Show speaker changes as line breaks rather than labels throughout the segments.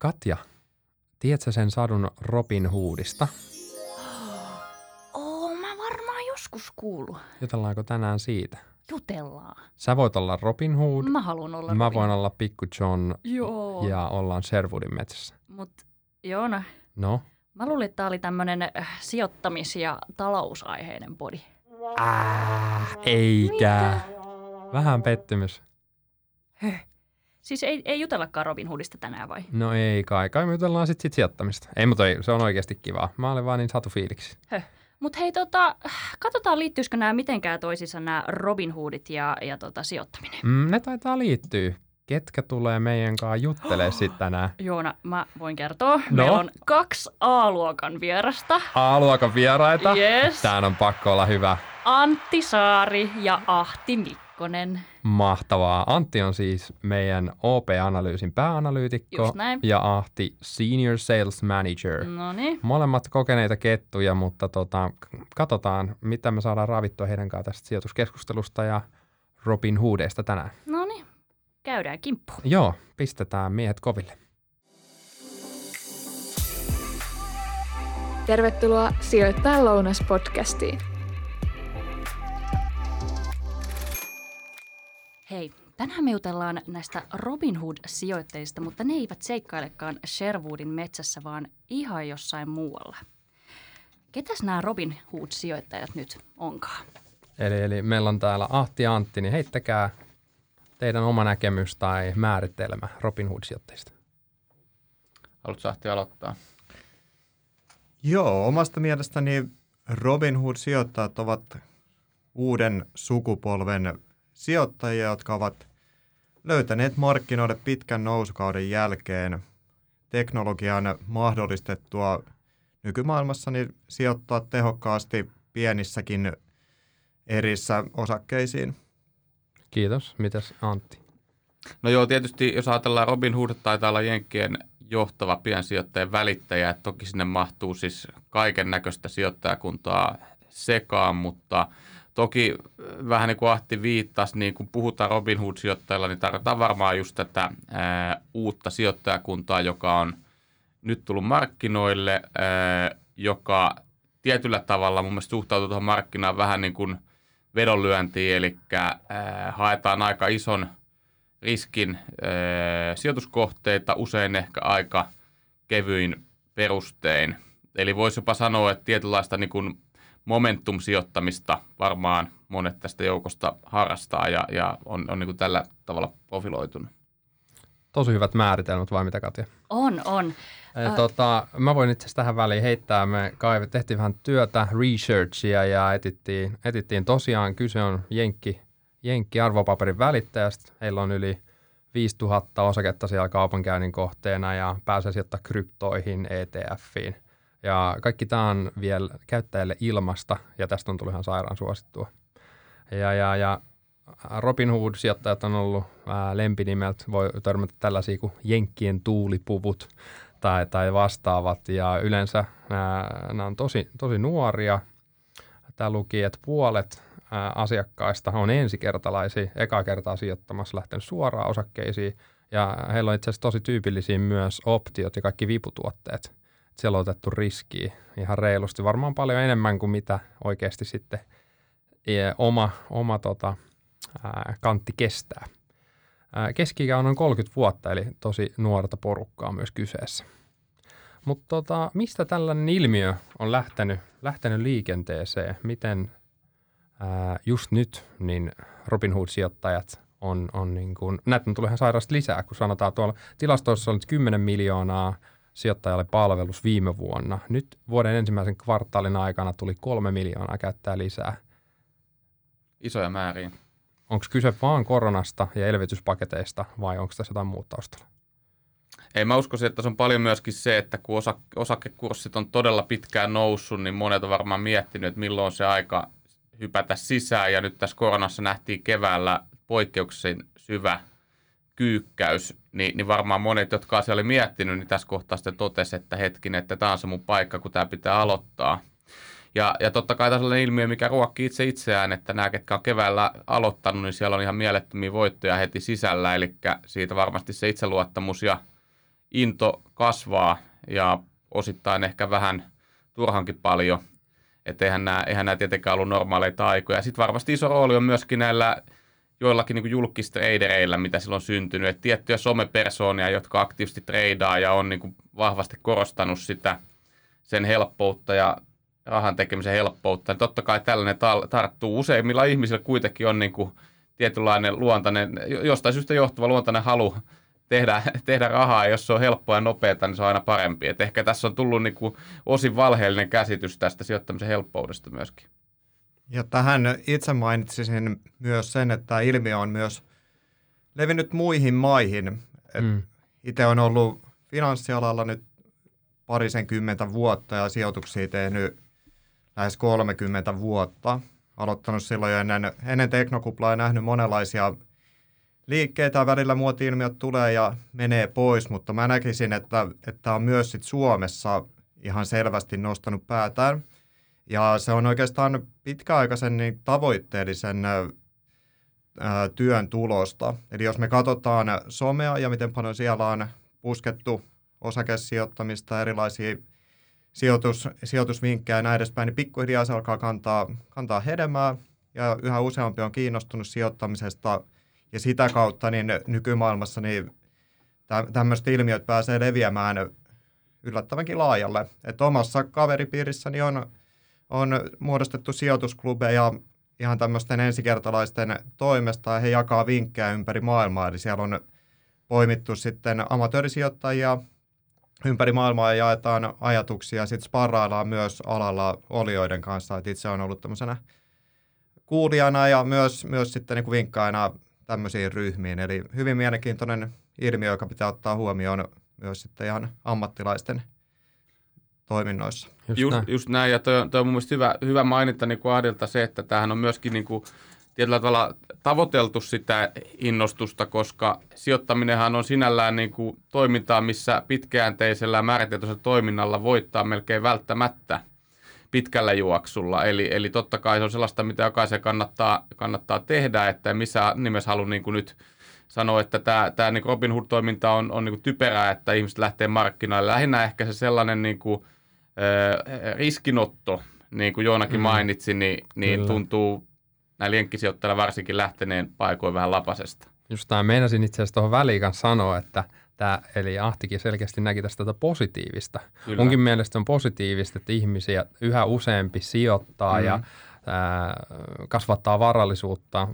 Katja, tiedätkö sen sadun Robin Hoodista?
Oo, mä varmaan joskus kuullut.
Jutellaanko tänään siitä?
Jutellaan.
Sä voit olla Robin Hood,
Mä haluan olla
mä
Robin.
voin olla Pikku John
Joo.
ja ollaan Sherwoodin metsässä.
Mut Joona,
No,
mä luulin, että tää oli tämmönen äh, sijoittamis- ja talousaiheinen podi.
äh, eikä. Vähän pettymys.
Siis ei, ei jutellakaan Robin Hoodista tänään vai?
No ei kai, kai me jutellaan sit, sit sijoittamista. Ei, mutta ei, se on oikeasti kivaa. Mä olin vaan niin satu fiiliksi.
Mut hei, tota, katsotaan liittyisikö nämä mitenkään toisissa nämä Robin Hoodit ja, ja tota, sijoittaminen.
Mm, ne taitaa liittyä. Ketkä tulee meidän kanssa juttelee sit tänään?
Joona, mä voin kertoa.
No?
Meillä on kaksi A-luokan vierasta.
A-luokan vieraita.
Yes.
Tää on pakko olla hyvä.
Antti Saari ja Ahti Mikkonen.
Mahtavaa. Antti on siis meidän OP-analyysin pääanalyytikko
Just näin.
ja Ahti Senior Sales Manager.
No niin.
Molemmat kokeneita kettuja, mutta tota, katsotaan, mitä me saadaan ravittua heidän kanssaan tästä sijoituskeskustelusta ja Robin Hoodeista tänään.
No niin. Käydään kimppuun.
Joo, pistetään miehet koville.
Tervetuloa Sijoittajan lounas-podcastiin.
Hei, tänään me jutellaan näistä Robin Hood-sijoittajista, mutta ne eivät seikkailekaan Sherwoodin metsässä, vaan ihan jossain muualla. Ketäs nämä Robin Hood-sijoittajat nyt onkaan?
Eli, eli meillä on täällä Ahti ja Antti, niin heittäkää teidän oma näkemys tai määritelmä Robin Hood-sijoittajista.
Haluatko Ahti aloittaa?
Joo, omasta mielestäni Robin Hood-sijoittajat ovat uuden sukupolven sijoittajia, jotka ovat löytäneet markkinoille pitkän nousukauden jälkeen teknologian mahdollistettua nykymaailmassa niin sijoittaa tehokkaasti pienissäkin erissä osakkeisiin.
Kiitos. Mitäs Antti?
No joo, tietysti jos ajatellaan Robin Hood taitaa olla Jenkkien johtava piensijoittajien välittäjä, että toki sinne mahtuu siis kaiken näköistä sijoittajakuntaa sekaan, mutta toki äh, vähän niin kuin Ahti viittasi, niin kun puhutaan Robin Hood-sijoittajilla, niin tarkoittaa varmaan just tätä ää, uutta sijoittajakuntaa, joka on nyt tullut markkinoille, ää, joka tietyllä tavalla mun mielestä suhtautuu tuohon markkinaan vähän niin kuin vedonlyöntiin, eli ää, haetaan aika ison riskin ää, sijoituskohteita, usein ehkä aika kevyin perustein. Eli voisi jopa sanoa, että tietynlaista niin kuin momentum-sijoittamista varmaan monet tästä joukosta harrastaa ja, ja on, on niin kuin tällä tavalla profiloitunut.
Tosi hyvät määritelmät vai mitä Katja?
On, on. Äh.
Tota, mä voin itse asiassa tähän väliin heittää. Me kaive, tehtiin vähän työtä, researchia ja etittiin, etittiin tosiaan, kyse on Jenkki, Jenkki arvopaperin välittäjästä. Heillä on yli 5000 osaketta siellä kaupankäynnin kohteena ja pääsee sijoittaa kryptoihin, ETFiin. Ja kaikki tämä on vielä käyttäjälle ilmasta ja tästä on tullut ihan sairaan suosittua. Ja, ja, ja Robinhood-sijoittajat on ollut ää, lempinimeltä, voi törmätä tällaisia kuin Jenkkien tuulipuvut tai, tai vastaavat. Ja yleensä nämä on tosi, tosi nuoria. Tämä luki, että puolet ää, asiakkaista on ensikertalaisia, eka kertaa sijoittamassa, lähtenyt suoraan osakkeisiin. Ja heillä on itse asiassa tosi tyypillisiä myös optiot ja kaikki viputuotteet. Siellä on otettu riskiä ihan reilusti, varmaan paljon enemmän kuin mitä oikeasti sitten oma, oma tota, ää, kantti kestää. Ää, keski on noin 30 vuotta, eli tosi nuorta porukkaa myös kyseessä. Mutta tota, mistä tällainen ilmiö on lähtenyt, lähtenyt liikenteeseen? Miten ää, just nyt niin Robinhood-sijoittajat on, on niin kuin, näitä on tullut ihan sairaasti lisää, kun sanotaan tuolla tilastoissa oli 10 miljoonaa sijoittajalle palvelus viime vuonna. Nyt vuoden ensimmäisen kvartaalin aikana tuli kolme miljoonaa käyttää lisää.
Isoja määriä.
Onko kyse vaan koronasta ja elvytyspaketeista vai onko tässä jotain muuta taustalla?
Ei mä uskoisin, että se on paljon myöskin se, että kun osa, osakekurssit on todella pitkään noussut, niin monet on varmaan miettinyt, että milloin on se aika hypätä sisään. Ja nyt tässä koronassa nähtiin keväällä poikkeuksellisen syvä kyykkäys, niin, niin varmaan monet, jotka asia oli miettinyt, niin tässä kohtaa sitten totesi, että hetkinen, että tämä on se mun paikka, kun tämä pitää aloittaa. Ja, ja totta kai tässä on ilmiö, mikä ruokkii itse itseään, että nämä, ketkä on keväällä aloittanut, niin siellä on ihan mielettömiä voittoja heti sisällä, eli siitä varmasti se itseluottamus ja into kasvaa ja osittain ehkä vähän turhankin paljon. Että eihän nämä, eihän nämä tietenkään ollut normaaleita aikoja. Sitten varmasti iso rooli on myöskin näillä joillakin niin julkistradereillä, mitä silloin on syntynyt. Että tiettyjä somepersoonia, jotka aktiivisesti treidaa ja on niin kuin vahvasti korostanut sitä sen helppoutta ja rahan tekemisen helppoutta. Niin totta kai tällainen tarttuu. Useimmilla ihmisillä kuitenkin on niin kuin tietynlainen luontainen, jostain syystä johtuva luontainen halu tehdä, tehdä rahaa, jos se on helppoa ja nopeaa, niin se on aina parempi. Et ehkä tässä on tullut niin kuin osin valheellinen käsitys tästä sijoittamisen helppoudesta myöskin.
Ja tähän itse mainitsisin myös sen, että tämä ilmiö on myös levinnyt muihin maihin. Mm. Itse on ollut finanssialalla nyt parisenkymmentä vuotta ja sijoituksia tehnyt lähes 30 vuotta. Aloittanut silloin jo ennen, ennen teknokuplaa ja nähnyt monenlaisia liikkeitä. Välillä muoti-ilmiöt tulee ja menee pois, mutta mä näkisin, että, että on myös sit Suomessa ihan selvästi nostanut päätään. Ja se on oikeastaan pitkäaikaisen niin tavoitteellisen ää, työn tulosta. Eli jos me katsotaan somea ja miten paljon siellä on puskettu osakesijoittamista, erilaisia sijoitus, sijoitusvinkkejä ja näin edespäin, niin pikkuhiljaa se alkaa kantaa, kantaa hedelmää ja yhä useampi on kiinnostunut sijoittamisesta ja sitä kautta niin nykymaailmassa niin tämmöiset ilmiöt pääsee leviämään yllättävänkin laajalle. Että omassa kaveripiirissäni on, on muodostettu sijoitusklubeja ihan tämmöisten ensikertalaisten toimesta ja he jakaa vinkkejä ympäri maailmaa. Eli siellä on poimittu sitten amatöörisijoittajia ympäri maailmaa ja jaetaan ajatuksia. Sitten sparraillaan myös alalla olijoiden kanssa. Et itse on ollut tämmöisenä kuulijana ja myös, myös sitten niin kuin vinkkaina tämmöisiin ryhmiin. Eli hyvin mielenkiintoinen ilmiö, joka pitää ottaa huomioon myös sitten ihan ammattilaisten toiminnoissa.
Just, just, näin. just näin, ja toi, toi on mun mielestä hyvä, hyvä mainita niin kuin Adilta se, että tämähän on myöskin niin kuin tietyllä tavalla tavoiteltu sitä innostusta, koska sijoittaminenhan on sinällään niin kuin toimintaa, missä pitkäjänteisellä määrätietoisella toiminnalla voittaa melkein välttämättä pitkällä juoksulla. Eli, eli totta kai se on sellaista, mitä jokaisen kannattaa, kannattaa tehdä, että missä nimessä haluan niin kuin nyt sanoa, että tämä, tämä niin Robin Hood-toiminta on, on niin kuin typerää, että ihmiset lähtee markkinoille. Lähinnä ehkä se sellainen niin kuin, riskinotto, niin kuin Joonakin mm. mainitsi, niin, niin tuntuu näillä jenkkisijoittajilla varsinkin lähteneen paikoin vähän lapasesta.
Just tämä meinasin itse asiassa tuohon väliin sanoa, että tämä, eli Ahtikin selkeästi näki tästä tätä positiivista. Kyllä. Munkin mielestä on positiivista, että ihmisiä yhä useampi sijoittaa mm. ja ää, kasvattaa varallisuutta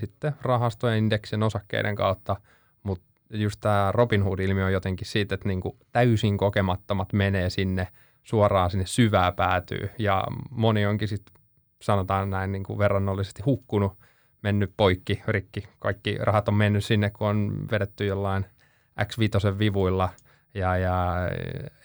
sitten rahastojen, indeksin, osakkeiden kautta, mutta just tämä Robin Hood-ilmiö on jotenkin siitä, että niinku täysin kokemattomat menee sinne suoraan sinne syvää päätyy ja moni onkin sitten sanotaan näin niin kuin verrannollisesti hukkunut, mennyt poikki, rikki. Kaikki rahat on mennyt sinne, kun on vedetty jollain X5 vivuilla. Ja, ja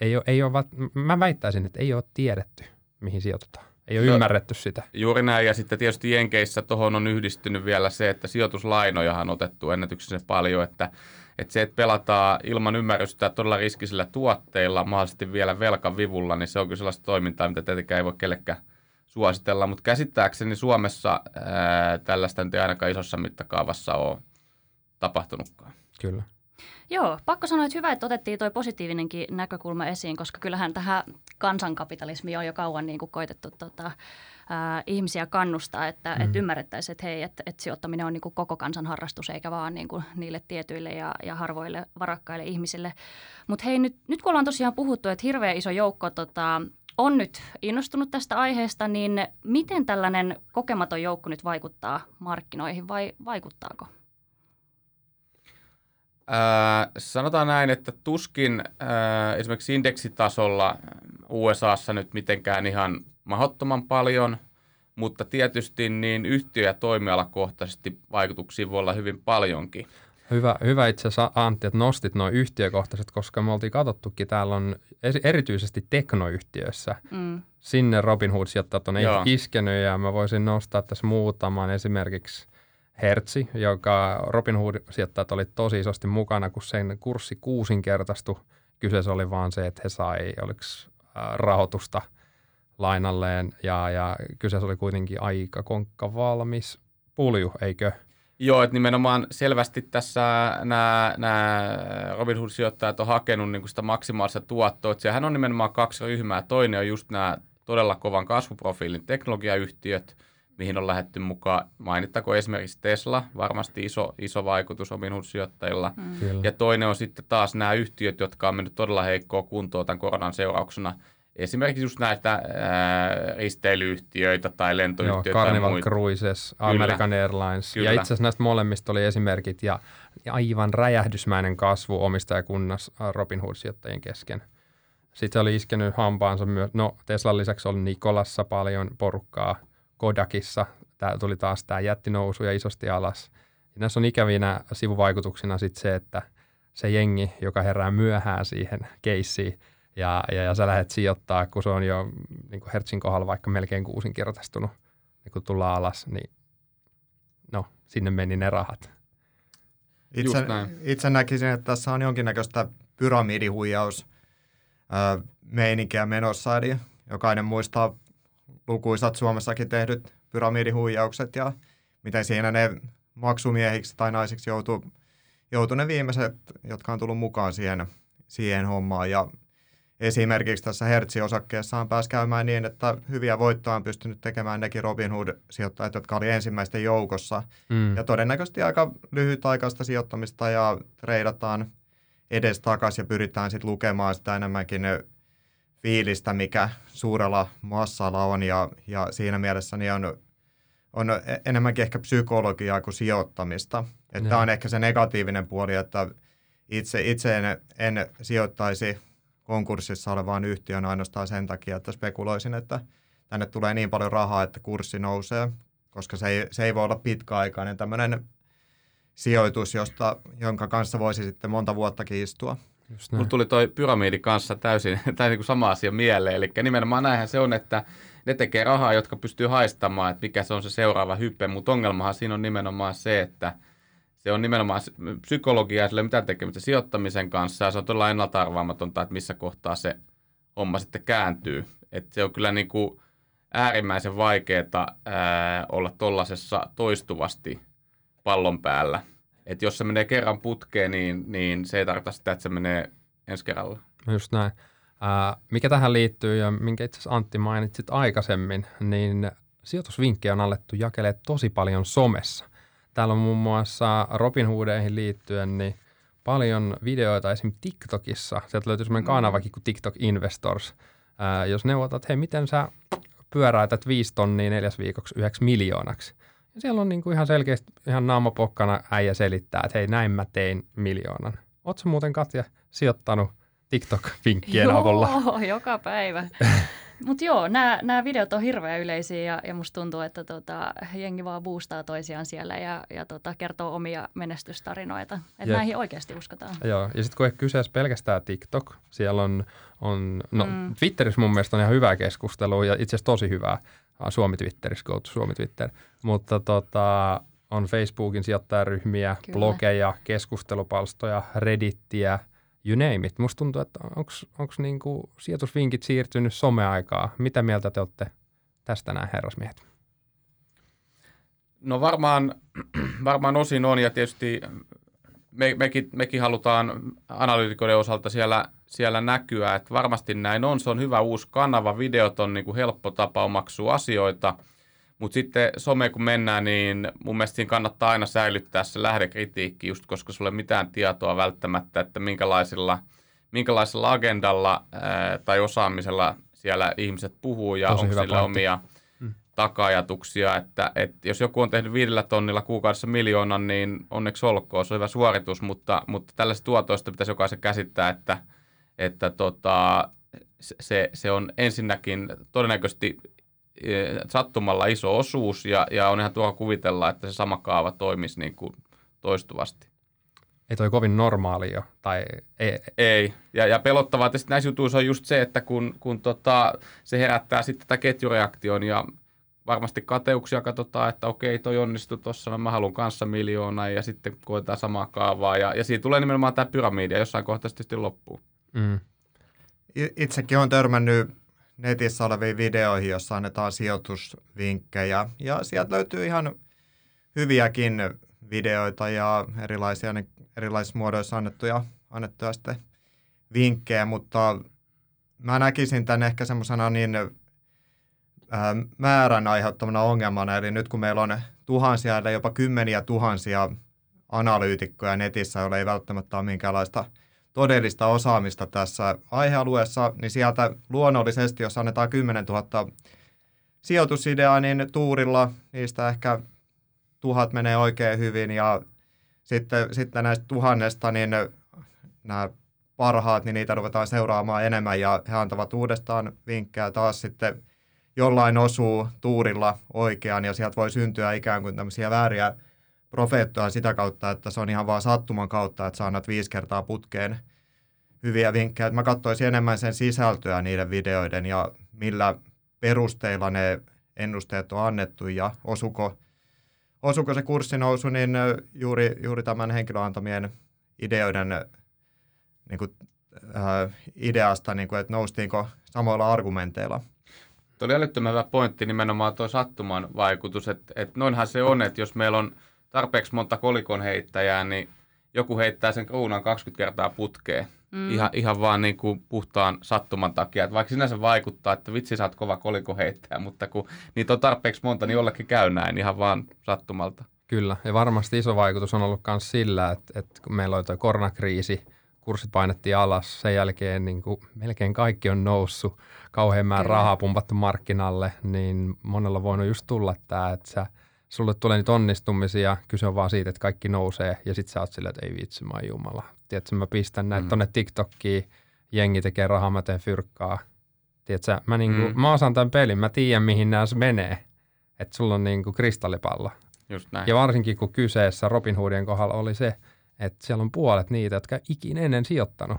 ei ole, ei ole, mä väittäisin, että ei ole tiedetty, mihin sijoitetaan. Ei ole no, ymmärretty sitä.
Juuri näin, ja sitten tietysti Jenkeissä tuohon on yhdistynyt vielä se, että sijoituslainojahan on otettu ennätyksessä paljon, että, että se, että pelataan ilman ymmärrystä todella riskisillä tuotteilla, mahdollisesti vielä velkavivulla, niin se on kyllä sellaista toimintaa, mitä tietenkään ei voi kellekään – suositella, mutta käsittääkseni Suomessa ää, tällaista nyt ei ainakaan isossa mittakaavassa ole tapahtunutkaan.
Kyllä.
Joo, pakko sanoa, että hyvä, että otettiin tuo positiivinenkin näkökulma esiin, koska kyllähän tähän kansankapitalismiin on jo kauan niin kuin koitettu tota, ää, ihmisiä kannustaa, että mm. et ymmärrettäisiin, että hei, että et sijoittaminen on niin kuin koko kansan harrastus, eikä vaan niin kuin niille tietyille ja, ja harvoille varakkaille ihmisille. Mutta hei, nyt, nyt kun ollaan tosiaan puhuttu, että hirveän iso joukko tota, on nyt innostunut tästä aiheesta, niin miten tällainen kokematon joukko nyt vaikuttaa markkinoihin vai vaikuttaako?
Äh, sanotaan näin, että tuskin äh, esimerkiksi indeksitasolla USAssa nyt mitenkään ihan mahdottoman paljon, mutta tietysti niin yhtiö- ja toimialakohtaisesti vaikutuksia voi olla hyvin paljonkin.
Hyvä, hyvä itse asiassa Antti, että nostit nuo yhtiökohtaiset, koska me oltiin katsottukin, täällä on erityisesti teknoyhtiöissä. Mm. Sinne Robinhood sijoittajat on Joo. iskenyt ja mä voisin nostaa tässä muutaman esimerkiksi Hertzi, joka Robinhood sijoittajat oli tosi isosti mukana, kun sen kurssi kuusinkertaistui. Kyseessä oli vaan se, että he sai oliko, rahoitusta lainalleen ja, ja kyseessä oli kuitenkin aika konkka valmis pulju, eikö?
Joo, että nimenomaan selvästi tässä nämä, nämä Robinhood-sijoittajat on hakenut niin sitä maksimaalista tuottoa. Että sehän on nimenomaan kaksi ryhmää. Toinen on just nämä todella kovan kasvuprofiilin teknologiayhtiöt, mihin on lähetty mukaan. Mainittako esimerkiksi Tesla, varmasti iso, iso vaikutus Robinhood-sijoittajilla. Mm. Ja toinen on sitten taas nämä yhtiöt, jotka on mennyt todella heikkoa kuntoon tämän koronan seurauksena – esimerkiksi just näitä ää, risteilyyhtiöitä tai lentoyhtiöitä. Joo,
Carnival tai Cruises, American Kyllä. Airlines. Kyllä. Ja itse asiassa näistä molemmista oli esimerkit ja, ja aivan räjähdysmäinen kasvu omistajakunnassa Robinhood-sijoittajien kesken. Sitten se oli iskenyt hampaansa myös, no Teslan lisäksi oli Nikolassa paljon porukkaa, Kodakissa tää tuli taas tämä jättinousu ja isosti alas. Ja näissä on ikävinä sivuvaikutuksina sitten se, että se jengi, joka herää myöhään siihen keissiin, ja, ja, ja sä lähdet sijoittaa, kun se on jo niin kuin Hertzin kohdalla vaikka melkein kuusinkertaistunut, niin kun tullaan alas, niin no, sinne meni ne rahat.
Itse, itse näkisin, että tässä on jonkinnäköistä pyramidihuijaus meininkiä menossa, eli jokainen muistaa lukuisat Suomessakin tehdyt pyramidihuijaukset ja miten siinä ne maksumiehiksi tai naisiksi joutuu, joutuu ne viimeiset, jotka on tullut mukaan siihen, siihen hommaan. Ja Esimerkiksi tässä Hertzi-osakkeessaan pääsi käymään niin, että hyviä voittoja on pystynyt tekemään nekin Robinhood-sijoittajat, jotka oli ensimmäisten joukossa. Mm. Ja todennäköisesti aika lyhytaikaista sijoittamista ja treidataan edes takaisin ja pyritään sitten lukemaan sitä enemmänkin fiilistä, mikä suurella massalla on. Ja, ja siinä mielessä niin on, on enemmänkin ehkä psykologiaa kuin sijoittamista. Että on ehkä se negatiivinen puoli, että itse, itse en, en sijoittaisi – konkurssissa olevaan yhtiön ainoastaan sen takia, että spekuloisin, että tänne tulee niin paljon rahaa, että kurssi nousee, koska se ei, se ei voi olla pitkäaikainen tämmöinen sijoitus, josta, jonka kanssa voisi sitten monta vuotta istua.
Mulla tuli toi pyramidi kanssa täysin tai niin kuin sama asia mieleen. Eli nimenomaan näinhän se on, että ne tekee rahaa, jotka pystyy haistamaan, että mikä se on se seuraava hyppe. Mutta ongelmahan siinä on nimenomaan se, että – se on nimenomaan psykologia, sillä ei mitään tekemistä sijoittamisen kanssa, ja se on todella ennalta arvaamatonta, että missä kohtaa se homma sitten kääntyy. Et se on kyllä niin kuin äärimmäisen vaikeaa olla tuollaisessa toistuvasti pallon päällä. Et jos se menee kerran putkeen, niin, niin se ei tarkoita sitä, että se menee ensi kerralla.
No just näin. Ää, mikä tähän liittyy ja minkä itse asiassa Antti mainitsit aikaisemmin, niin sijoitusvinkkejä on alettu jakelemaan tosi paljon somessa. Täällä on muun muassa Robinhoodeihin liittyen niin paljon videoita esim. TikTokissa. Sieltä löytyy sellainen mm. kanavakin kuin TikTok Investors. Ää, jos neuvotat, hei, miten sä pyöräytät viisi tonnia neljäs viikoksi yhdeksi miljoonaksi. Ja siellä on niinku ihan selkeästi ihan naamapokkana äijä selittää, että hei, näin mä tein miljoonan. Oletko muuten Katja sijoittanut TikTok-vinkkien avulla?
Joo, joka päivä. Mutta joo, nämä videot on hirveän yleisiä ja, ja musta tuntuu, että tota, jengi vaan boostaa toisiaan siellä ja, ja tota, kertoo omia menestystarinoita. Että näihin oikeasti uskotaan.
Joo, ja sitten kun ei kyseessä pelkästään TikTok, siellä on, on no mm. Twitterissä mun mielestä on ihan hyvää keskustelua ja itse asiassa tosi hyvää. Suomi Twitterissä, go to Suomi Twitter. Mutta tota, on Facebookin sijoittajaryhmiä, Kyllä. blogeja, keskustelupalstoja, Reddittiä – you name it. Musta tuntuu, että onko niinku sijoitusvinkit siirtynyt someaikaa. Mitä mieltä te olette tästä nämä herrasmiehet?
No varmaan, varmaan osin on ja tietysti me, mekin, mekin halutaan analyytikoiden osalta siellä, siellä näkyä, että varmasti näin on. Se on hyvä uusi kanava, videot on niin kuin helppo tapa omaksua asioita – mutta sitten some kun mennään, niin mun mielestä siinä kannattaa aina säilyttää se lähdekritiikki, just koska sulle ei mitään tietoa välttämättä, että minkälaisilla, minkälaisella agendalla ää, tai osaamisella siellä ihmiset puhuu ja onko sillä omia hmm. taka-ajatuksia, että, että jos joku on tehnyt viidellä tonnilla kuukaudessa miljoonan, niin onneksi olkoon, se on hyvä suoritus, mutta, mutta tällaisesta tuotoista pitäisi jokaisen käsittää, että, että tota, se, se on ensinnäkin todennäköisesti sattumalla iso osuus ja, ja on ihan tuo kuvitella, että se sama kaava toimisi niin kuin toistuvasti.
Ei toi kovin normaali jo. Tai
ei. ei. Ja, ja pelottavaa että näissä jutuissa on just se, että kun, kun tota, se herättää sitten tätä ketjureaktion ja varmasti kateuksia katsotaan, että okei, toi onnistui tuossa, mä haluan kanssa miljoona ja sitten koetaan samaa kaavaa. Ja, ja siitä tulee nimenomaan tämä pyramidi ja jossain kohtaa sitten loppuu. Mm.
Itsekin on törmännyt netissä oleviin videoihin, jossa annetaan sijoitusvinkkejä. Ja sieltä löytyy ihan hyviäkin videoita ja erilaisia, niin erilaisissa muodoissa annettuja, annettuja sitten vinkkejä, mutta mä näkisin tämän ehkä semmoisena niin ää, määrän aiheuttamana ongelmana, eli nyt kun meillä on tuhansia ja jopa kymmeniä tuhansia analyytikkoja netissä, joilla ei välttämättä ole minkäänlaista todellista osaamista tässä aihealueessa, niin sieltä luonnollisesti, jos annetaan 10 000 sijoitusideaa, niin tuurilla niistä ehkä tuhat menee oikein hyvin ja sitten, sitten näistä tuhannesta, niin nämä parhaat, niin niitä ruvetaan seuraamaan enemmän ja he antavat uudestaan vinkkejä taas sitten jollain osuu tuurilla oikean ja sieltä voi syntyä ikään kuin tämmöisiä vääriä profeettoja sitä kautta, että se on ihan vaan sattuman kautta, että sä annat viisi kertaa putkeen hyviä vinkkejä. Mä katsoisin enemmän sen sisältöä niiden videoiden ja millä perusteilla ne ennusteet on annettu ja osuko, osuko se kurssinousu niin juuri, juuri tämän henkilön antamien ideoiden niin kuin, äh, ideasta, niin kuin, että noustiinko samoilla argumenteilla.
Tuo oli älyttömän hyvä pointti nimenomaan tuo sattuman vaikutus, että, että noinhan se on, että jos meillä on tarpeeksi monta kolikon heittäjää, niin joku heittää sen kruunan 20 kertaa putkeen. Mm. Ihan, ihan vaan niin kuin puhtaan sattuman takia. Että vaikka sinänsä vaikuttaa, että vitsi sä oot kova koliko heittää, mutta kun niitä on tarpeeksi monta, niin jollekin käy näin ihan vaan sattumalta.
Kyllä, ja varmasti iso vaikutus on ollut myös sillä, että, että kun meillä oli tuo koronakriisi, kurssit painettiin alas, sen jälkeen niin kuin melkein kaikki on noussut, kauhean määrä rahaa pumpattu markkinalle, niin monella voinut just tulla tämä, että sä, sulle tulee niitä onnistumisia, kyse on vaan siitä, että kaikki nousee, ja sitten sä oot silleen, että ei vitsi, mä jumala. Tiedätkö, mä pistän näitä mm. tonne TikTokkiin, jengi tekee rahaa, mä teen fyrkkaa. Tiedätkö, mä, niinku, mm. mä osaan tämän pelin, mä tiedän mihin nämä menee. Että sulla on niinku kristallipallo.
Just näin.
Ja varsinkin kun kyseessä Robin Hoodien kohdalla oli se, että siellä on puolet niitä, jotka ikinä ennen sijoittanut.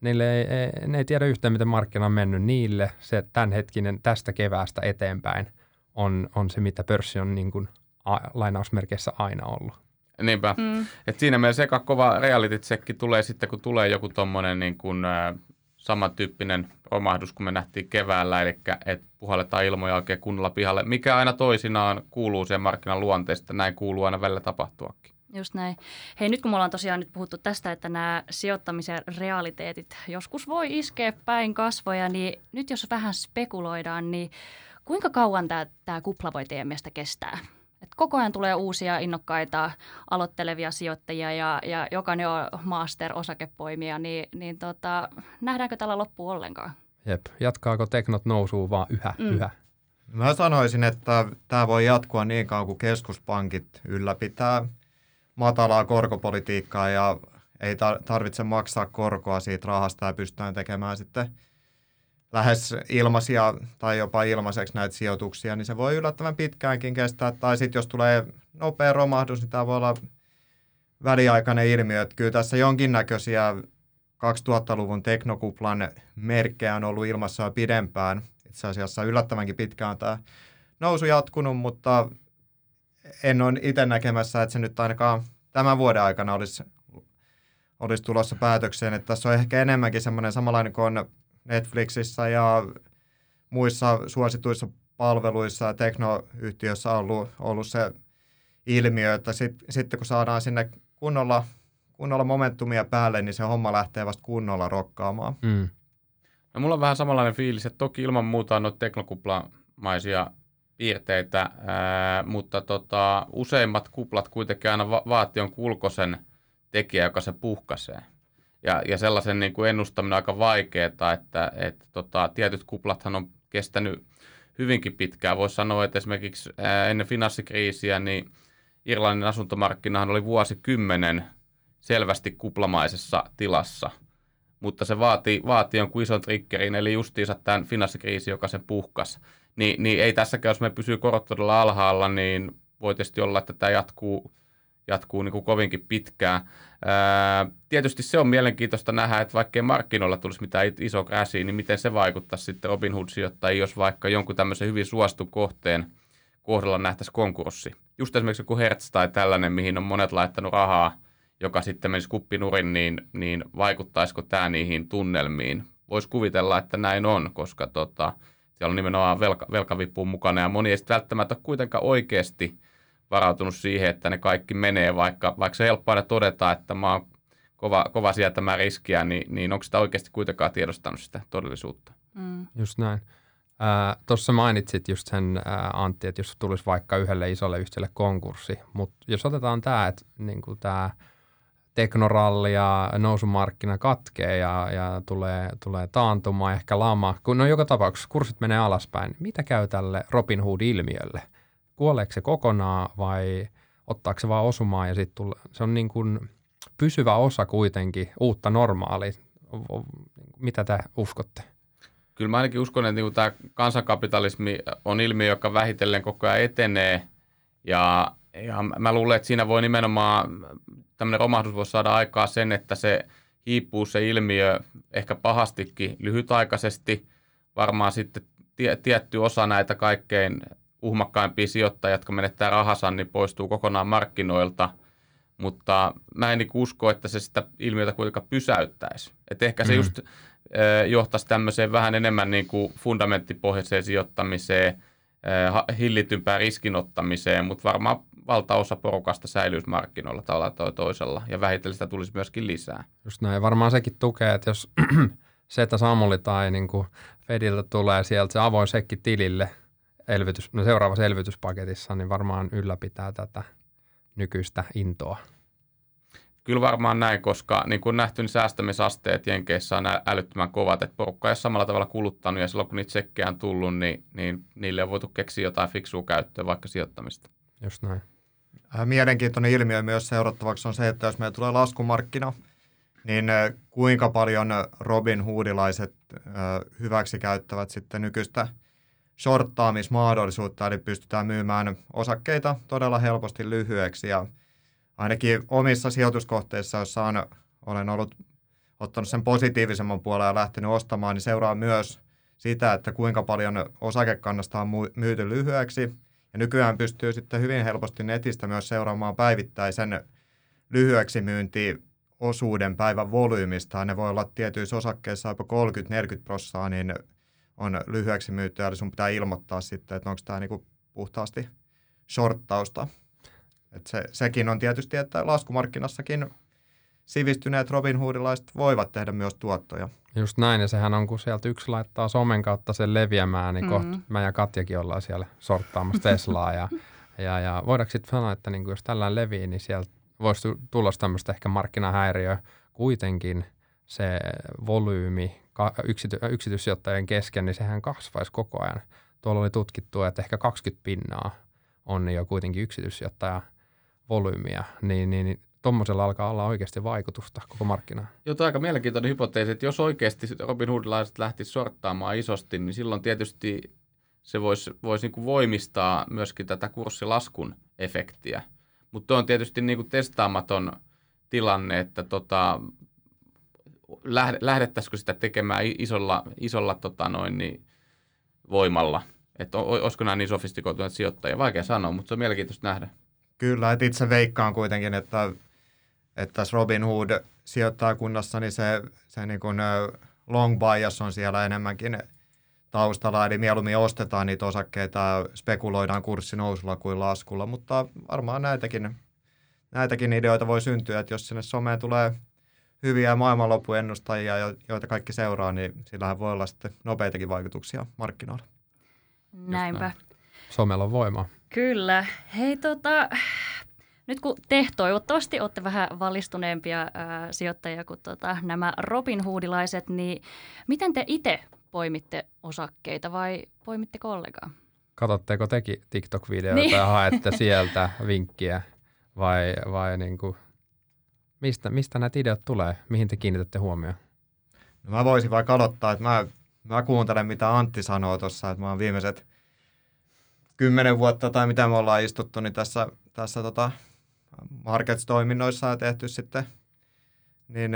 Niille ei, ei, ne ei tiedä yhtään, miten markkina on mennyt. Niille se tämänhetkinen tästä keväästä eteenpäin on, on se, mitä pörssi on niin kuin, a, lainausmerkeissä aina ollut.
Niinpä. Mm. Et siinä meillä seka kova reality tulee sitten, kun tulee joku tuommoinen niin kuin, äh, samantyyppinen romahdus, kun me nähtiin keväällä, eli että puhalletaan ilmoja oikein kunnolla pihalle, mikä aina toisinaan kuuluu siihen markkinan luonteesta, näin kuuluu aina välillä tapahtuakin.
Just näin. Hei, nyt kun me ollaan tosiaan nyt puhuttu tästä, että nämä sijoittamisen realiteetit joskus voi iskeä päin kasvoja, niin nyt jos vähän spekuloidaan, niin kuinka kauan tämä, tämä kupla voi teidän mielestä kestää? Et koko ajan tulee uusia innokkaita aloittelevia sijoittajia ja, ja jokainen on master-osakepoimia, niin, niin tota, nähdäänkö tällä loppu ollenkaan?
Jep, jatkaako teknot nousuu vaan yhä, mm. yhä?
Mä sanoisin, että tämä voi jatkua niin kauan kuin keskuspankit ylläpitää matalaa korkopolitiikkaa ja ei tarvitse maksaa korkoa siitä rahasta ja pystytään tekemään sitten lähes ilmaisia tai jopa ilmaiseksi näitä sijoituksia, niin se voi yllättävän pitkäänkin kestää. Tai sitten jos tulee nopea romahdus, niin tämä voi olla väliaikainen ilmiö. Että kyllä tässä jonkinnäköisiä 2000-luvun teknokuplan merkkejä on ollut ilmassa jo pidempään. Itse asiassa yllättävänkin pitkään tämä nousu jatkunut, mutta en ole itse näkemässä, että se nyt ainakaan tämän vuoden aikana olisi, olisi tulossa päätökseen. Että tässä on ehkä enemmänkin semmoinen samanlainen kuin on Netflixissä ja muissa suosituissa palveluissa ja teknoyhtiöissä on ollut, ollut se ilmiö, että sit, sitten kun saadaan sinne kunnolla, kunnolla momentumia päälle, niin se homma lähtee vasta kunnolla rokkaamaan. Mm.
No, mulla on vähän samanlainen fiilis, että toki ilman muuta on noita teknokuplamaisia piirteitä, ää, mutta tota, useimmat kuplat kuitenkin aina va- vaatii on kulkosen tekijä, joka se puhkaisee. Ja, ja sellaisen niin kuin ennustaminen on aika vaikeaa, että, että tota, tietyt kuplathan on kestänyt hyvinkin pitkään. Voisi sanoa, että esimerkiksi ennen finanssikriisiä niin Irlannin asuntomarkkinahan oli vuosikymmenen selvästi kuplamaisessa tilassa, mutta se vaatii, vaatii jonkun ison triggerin, eli justiinsa tämän finanssikriisi, joka sen puhkas. Ni, niin ei tässäkään, jos me pysyy korot todella alhaalla, niin voi tietysti olla, että tämä jatkuu, jatkuu niin kuin kovinkin pitkään. Ää, tietysti se on mielenkiintoista nähdä, että vaikkei markkinoilla tulisi mitään iso kräsiä, niin miten se vaikuttaa sitten Robinhood-sijoittajiin, jos vaikka jonkun tämmöisen hyvin suostun kohteen kohdalla nähtäisi konkurssi. Just esimerkiksi joku Hertz tai tällainen, mihin on monet laittanut rahaa, joka sitten menisi kuppinurin, niin, niin vaikuttaisiko tämä niihin tunnelmiin? Voisi kuvitella, että näin on, koska tota, siellä on nimenomaan velka, velkavipuun mukana ja moni ei välttämättä kuitenkaan oikeasti varautunut siihen, että ne kaikki menee, vaikka, vaikka se helppo aina todeta, että mä oon kova, kova sietämään riskiä, niin, niin onko sitä oikeasti kuitenkaan tiedostanut sitä todellisuutta?
Mm.
Just näin. Äh, Tuossa mainitsit just sen, äh, Antti, että jos tulisi vaikka yhdelle isolle yhtiölle konkurssi, mutta jos otetaan tämä, että niin tämä teknoralli ja nousumarkkina katkee ja, ja tulee, tulee taantuma, ehkä lama, kun no joka tapauksessa kurssit menee alaspäin, mitä käy tälle Robin Hood-ilmiölle? Kuoleeko se kokonaan vai ottaako se vaan osumaa ja sitten tulee, se on niin kuin pysyvä osa kuitenkin uutta normaalia. Mitä te uskotte?
Kyllä mä ainakin uskon, että niin tämä kansankapitalismi on ilmiö, joka vähitellen koko ajan etenee. Ja, ja mä luulen, että siinä voi nimenomaan tämmöinen romahdus voi saada aikaa sen, että se hiipuu se ilmiö ehkä pahastikin lyhytaikaisesti. Varmaan sitten tie, tietty osa näitä kaikkein uhmakkaimpia sijoittajia, jotka menettää rahansa, niin poistuu kokonaan markkinoilta. Mutta mä en niin usko, että se sitä ilmiötä kuitenkaan pysäyttäisi. Että ehkä se mm. just johtaisi tämmöiseen vähän enemmän niin kuin fundamenttipohjaiseen sijoittamiseen, hillitympään riskinottamiseen, mutta varmaan valtaosa porukasta säilyisi markkinoilla tavalla tai toisella, ja vähitellen sitä tulisi myöskin lisää.
Just näin, varmaan sekin tukee, että jos se, että Samuli tai niin kuin Fediltä tulee sieltä se avoin sekki tilille elvytys, no seuraavassa elvytyspaketissa, niin varmaan ylläpitää tätä nykyistä intoa.
Kyllä varmaan näin, koska niin kuin nähty, niin säästämisasteet Jenkeissä on älyttömän kovat, että porukka ei ole samalla tavalla kuluttanut ja silloin kun niitä tsekkejä on tullut, niin, niin niille on voitu keksiä jotain fiksua käyttöä, vaikka sijoittamista.
Just näin.
Äh, mielenkiintoinen ilmiö myös seurattavaksi on se, että jos meillä tulee laskumarkkina, niin äh, kuinka paljon Robin Hoodilaiset äh, hyväksi käyttävät sitten nykyistä shorttaamismahdollisuutta, eli pystytään myymään osakkeita todella helposti lyhyeksi ja ainakin omissa sijoituskohteissa, joissa on, olen ollut ottanut sen positiivisemman puolen ja lähtenyt ostamaan, niin seuraa myös sitä, että kuinka paljon osakekannasta on myyty lyhyeksi. Ja nykyään pystyy sitten hyvin helposti netistä myös seuraamaan päivittäisen lyhyeksi myynti osuuden päivän volyymista. Ne voi olla tietyissä osakkeissa jopa 30-40 prossaa, niin on lyhyeksi myytty, eli sun pitää ilmoittaa sitten, että onko tämä niinku puhtaasti shorttausta. Et se, sekin on tietysti, että laskumarkkinassakin sivistyneet Robin Hoodilaiset voivat tehdä myös tuottoja.
Just näin, ja sehän on, kun sieltä yksi laittaa somen kautta sen leviämään, niin mm. kohta mä ja Katjakin ollaan siellä sorttaamassa Teslaa. ja, ja, ja voidaanko sitten sanoa, että niin jos tällä levii, niin sieltä voisi tulla tämmöistä ehkä markkinahäiriöä. Kuitenkin se volyymi yksity, yksityissijoittajien kesken, niin sehän kasvaisi koko ajan. Tuolla oli tutkittu, että ehkä 20 pinnaa on jo kuitenkin yksityissijoittaja volyymiä, niin, niin, niin tuommoisella alkaa olla oikeasti vaikutusta koko markkinaan.
Joo, aika mielenkiintoinen hypoteesi, että jos oikeasti Robin Hoodilaiset lähtisivät sorttaamaan isosti, niin silloin tietysti se voisi, voisi niin voimistaa myöskin tätä kurssilaskun efektiä. Mutta on tietysti niin kuin testaamaton tilanne, että tota, lähdettäisikö sitä tekemään isolla, isolla tota noin, niin voimalla. Että olisiko nämä niin sofistikoituneet sijoittajia? Vaikea sanoa, mutta se on mielenkiintoista nähdä.
Kyllä, että itse veikkaan kuitenkin, että, että tässä Robin Hood sijoittajakunnassa, niin se, se niin kuin long bias on siellä enemmänkin taustalla, eli mieluummin ostetaan niitä osakkeita ja spekuloidaan kurssinousulla kuin laskulla, mutta varmaan näitäkin, näitäkin ideoita voi syntyä, että jos sinne someen tulee hyviä maailmanloppuennustajia, joita kaikki seuraa, niin sillähän voi olla sitten nopeitakin vaikutuksia markkinoilla.
Näinpä.
Somella on voimaa.
Kyllä. Hei tota, nyt kun te toivottavasti olette vähän valistuneempia ää, sijoittajia kuin tota, nämä Robin Hoodilaiset, niin miten te itse poimitte osakkeita vai poimitte kollegaa?
Katotteko teki TikTok-videoita niin. ja haette sieltä vinkkiä vai, vai niin kuin, mistä, mistä näitä ideat tulee? Mihin te kiinnitätte huomioon?
No mä voisin vaikka aloittaa, että mä, mä kuuntelen mitä Antti sanoo tuossa, että mä oon viimeiset kymmenen vuotta tai mitä me ollaan istuttu, niin tässä, tässä tota Markets-toiminnoissa ja tehty sitten niin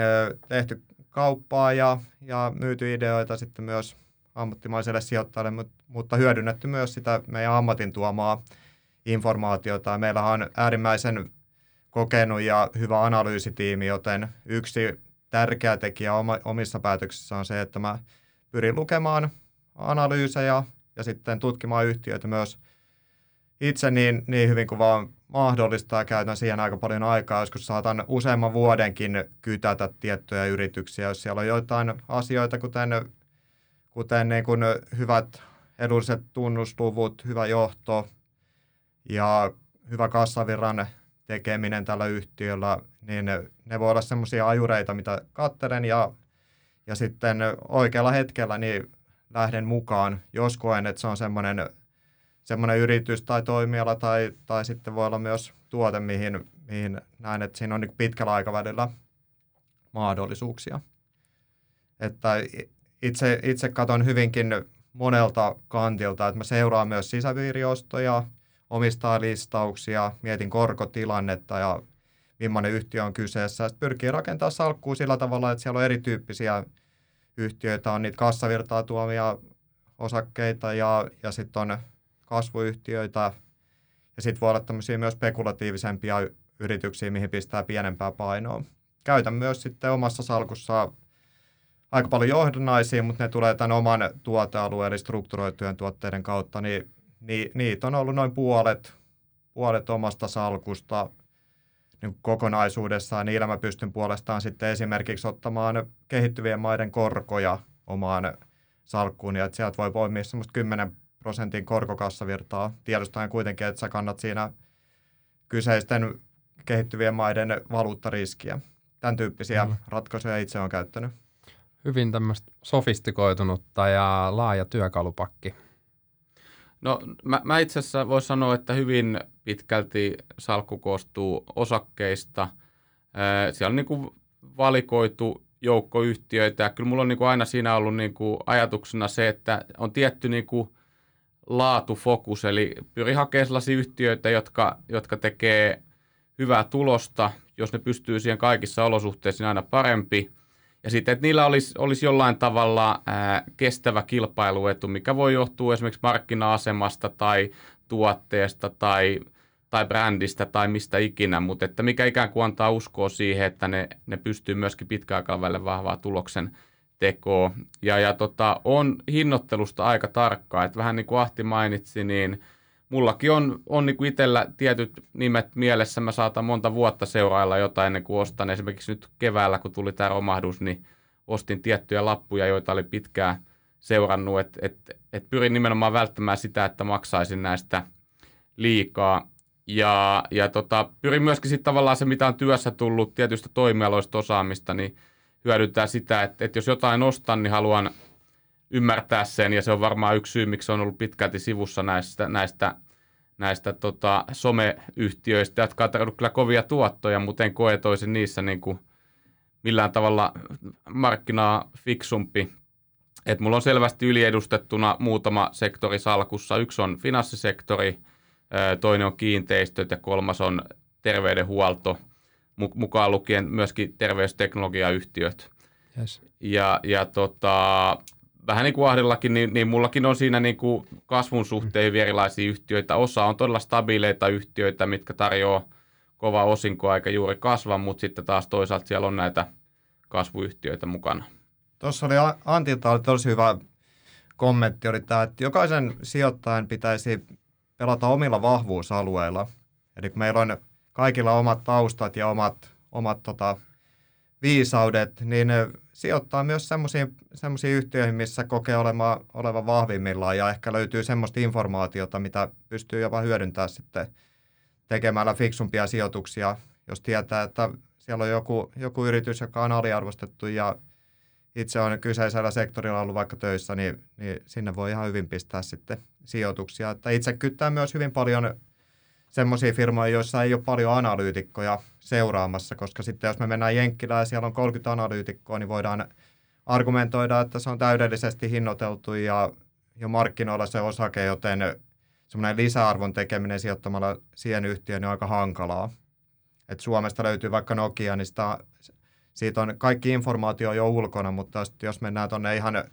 tehty kauppaa ja, ja myyty ideoita sitten myös ammattimaiselle sijoittajalle, mutta hyödynnetty myös sitä meidän ammatin tuomaa informaatiota. Meillä on äärimmäisen kokenut ja hyvä analyysitiimi, joten yksi tärkeä tekijä omissa päätöksissä on se, että mä pyrin lukemaan analyysejä ja sitten tutkimaan yhtiöitä myös itse niin, niin hyvin kuin vaan mahdollista ja käytän siihen aika paljon aikaa. Joskus saatan useamman vuodenkin kytätä tiettyjä yrityksiä, jos siellä on joitain asioita, kuten, kuten niin kuin hyvät edulliset tunnusluvut, hyvä johto ja hyvä kassavirran tekeminen tällä yhtiöllä, niin ne, voi olla semmoisia ajureita, mitä kattelen ja, ja sitten oikealla hetkellä niin lähden mukaan, jos koen, että se on semmoinen, semmoinen yritys tai toimiala tai, tai sitten voi olla myös tuote, mihin, mihin näen, että siinä on niin pitkällä aikavälillä mahdollisuuksia. Että itse, itse katson hyvinkin monelta kantilta, että mä seuraan myös sisäpiiriostoja, omistajalistauksia, mietin korkotilannetta ja millainen yhtiö on kyseessä. Sitten pyrkii rakentamaan salkkua sillä tavalla, että siellä on erityyppisiä yhtiöitä, on niitä kassavirtaa tuomia osakkeita ja, ja sitten on kasvuyhtiöitä ja sitten voi olla tämmöisiä myös spekulatiivisempia yrityksiä, mihin pistää pienempää painoa. Käytän myös sitten omassa salkussa aika paljon johdannaisia, mutta ne tulee tämän oman tuotealueen eli strukturoitujen tuotteiden kautta, niin ni, niitä on ollut noin puolet, puolet omasta salkusta niin kokonaisuudessaan. Niillä mä pystyn puolestaan sitten esimerkiksi ottamaan kehittyvien maiden korkoja omaan salkkuun, ja että sieltä voi poimia semmoista 10 prosentin korkokassavirtaa, tiedostaen kuitenkin, että sä kannat siinä kyseisten kehittyvien maiden valuuttariskiä. Tämän tyyppisiä mm. ratkaisuja itse olen käyttänyt.
Hyvin tämmöistä sofistikoitunutta ja laaja työkalupakki.
No mä, mä itse asiassa voin sanoa, että hyvin pitkälti salkku koostuu osakkeista. siellä on niin kuin valikoitu joukko yhtiöitä kyllä mulla on niin kuin aina siinä ollut niin kuin ajatuksena se, että on tietty niin kuin laatufokus, eli pyri hakemaan sellaisia yhtiöitä, jotka, jotka tekee hyvää tulosta, jos ne pystyy siihen kaikissa olosuhteissa niin aina parempi – ja sitten, että niillä olisi, olisi jollain tavalla ää, kestävä kilpailuetu, mikä voi johtua esimerkiksi markkina-asemasta tai tuotteesta tai, tai brändistä tai mistä ikinä, mutta että mikä ikään kuin antaa uskoa siihen, että ne, ne pystyy myöskin pitkäaikavälille vahvaa tuloksen tekoa. Ja, ja tota, on hinnoittelusta aika tarkkaa, että vähän niin kuin Ahti mainitsi, niin – mullakin on, on niin itsellä tietyt nimet mielessä. Mä saatan monta vuotta seurailla jotain ennen kuin ostan. Esimerkiksi nyt keväällä, kun tuli tämä romahdus, niin ostin tiettyjä lappuja, joita oli pitkään seurannut. Että et, et pyrin nimenomaan välttämään sitä, että maksaisin näistä liikaa. Ja, ja tota, pyrin myöskin sitten tavallaan se, mitä on työssä tullut tietystä toimialoista osaamista, niin hyödyntää sitä, että, että jos jotain ostan, niin haluan ymmärtää sen, ja se on varmaan yksi syy, miksi se on ollut pitkälti sivussa näistä, näistä, näistä tota, someyhtiöistä, jotka on tarjonnut kyllä kovia tuottoja, mutta en koetoisi niissä niin kuin millään tavalla markkinaa fiksumpi. Et mulla on selvästi yliedustettuna muutama sektori salkussa. Yksi on finanssisektori, toinen on kiinteistöt ja kolmas on terveydenhuolto, mukaan lukien myöskin terveysteknologiayhtiöt. Yes. Ja, ja tota, vähän niin kuin Ahdillakin, niin, niin mullakin on siinä niin kuin kasvun suhteen hyvin erilaisia yhtiöitä. Osa on todella stabiileita yhtiöitä, mitkä tarjoaa kova osinkoa eikä juuri kasva, mutta sitten taas toisaalta siellä on näitä kasvuyhtiöitä mukana.
Tuossa oli Antilta oli tosi hyvä kommentti, oli tämä, että jokaisen sijoittajan pitäisi pelata omilla vahvuusalueilla. Eli kun meillä on kaikilla omat taustat ja omat, omat tota, viisaudet, niin sijoittaa myös semmoisiin yhtiöihin, missä kokee olema, olevan vahvimmillaan ja ehkä löytyy semmoista informaatiota, mitä pystyy jopa hyödyntämään sitten tekemällä fiksumpia sijoituksia, jos tietää, että siellä on joku, joku yritys, joka on aliarvostettu ja itse on kyseisellä sektorilla ollut vaikka töissä, niin, niin sinne voi ihan hyvin pistää sitten sijoituksia. Että itse kyttää myös hyvin paljon semmoisia firmoja, joissa ei ole paljon analyytikkoja seuraamassa, koska sitten jos me mennään Jenkkilään ja siellä on 30 analyytikkoa, niin voidaan argumentoida, että se on täydellisesti hinnoiteltu ja jo markkinoilla se osake, joten semmoinen lisäarvon tekeminen sijoittamalla siihen yhtiöön niin on aika hankalaa. Et Suomesta löytyy vaikka Nokia, niin sitä, siitä on kaikki informaatio jo ulkona, mutta jos mennään tuonne ihan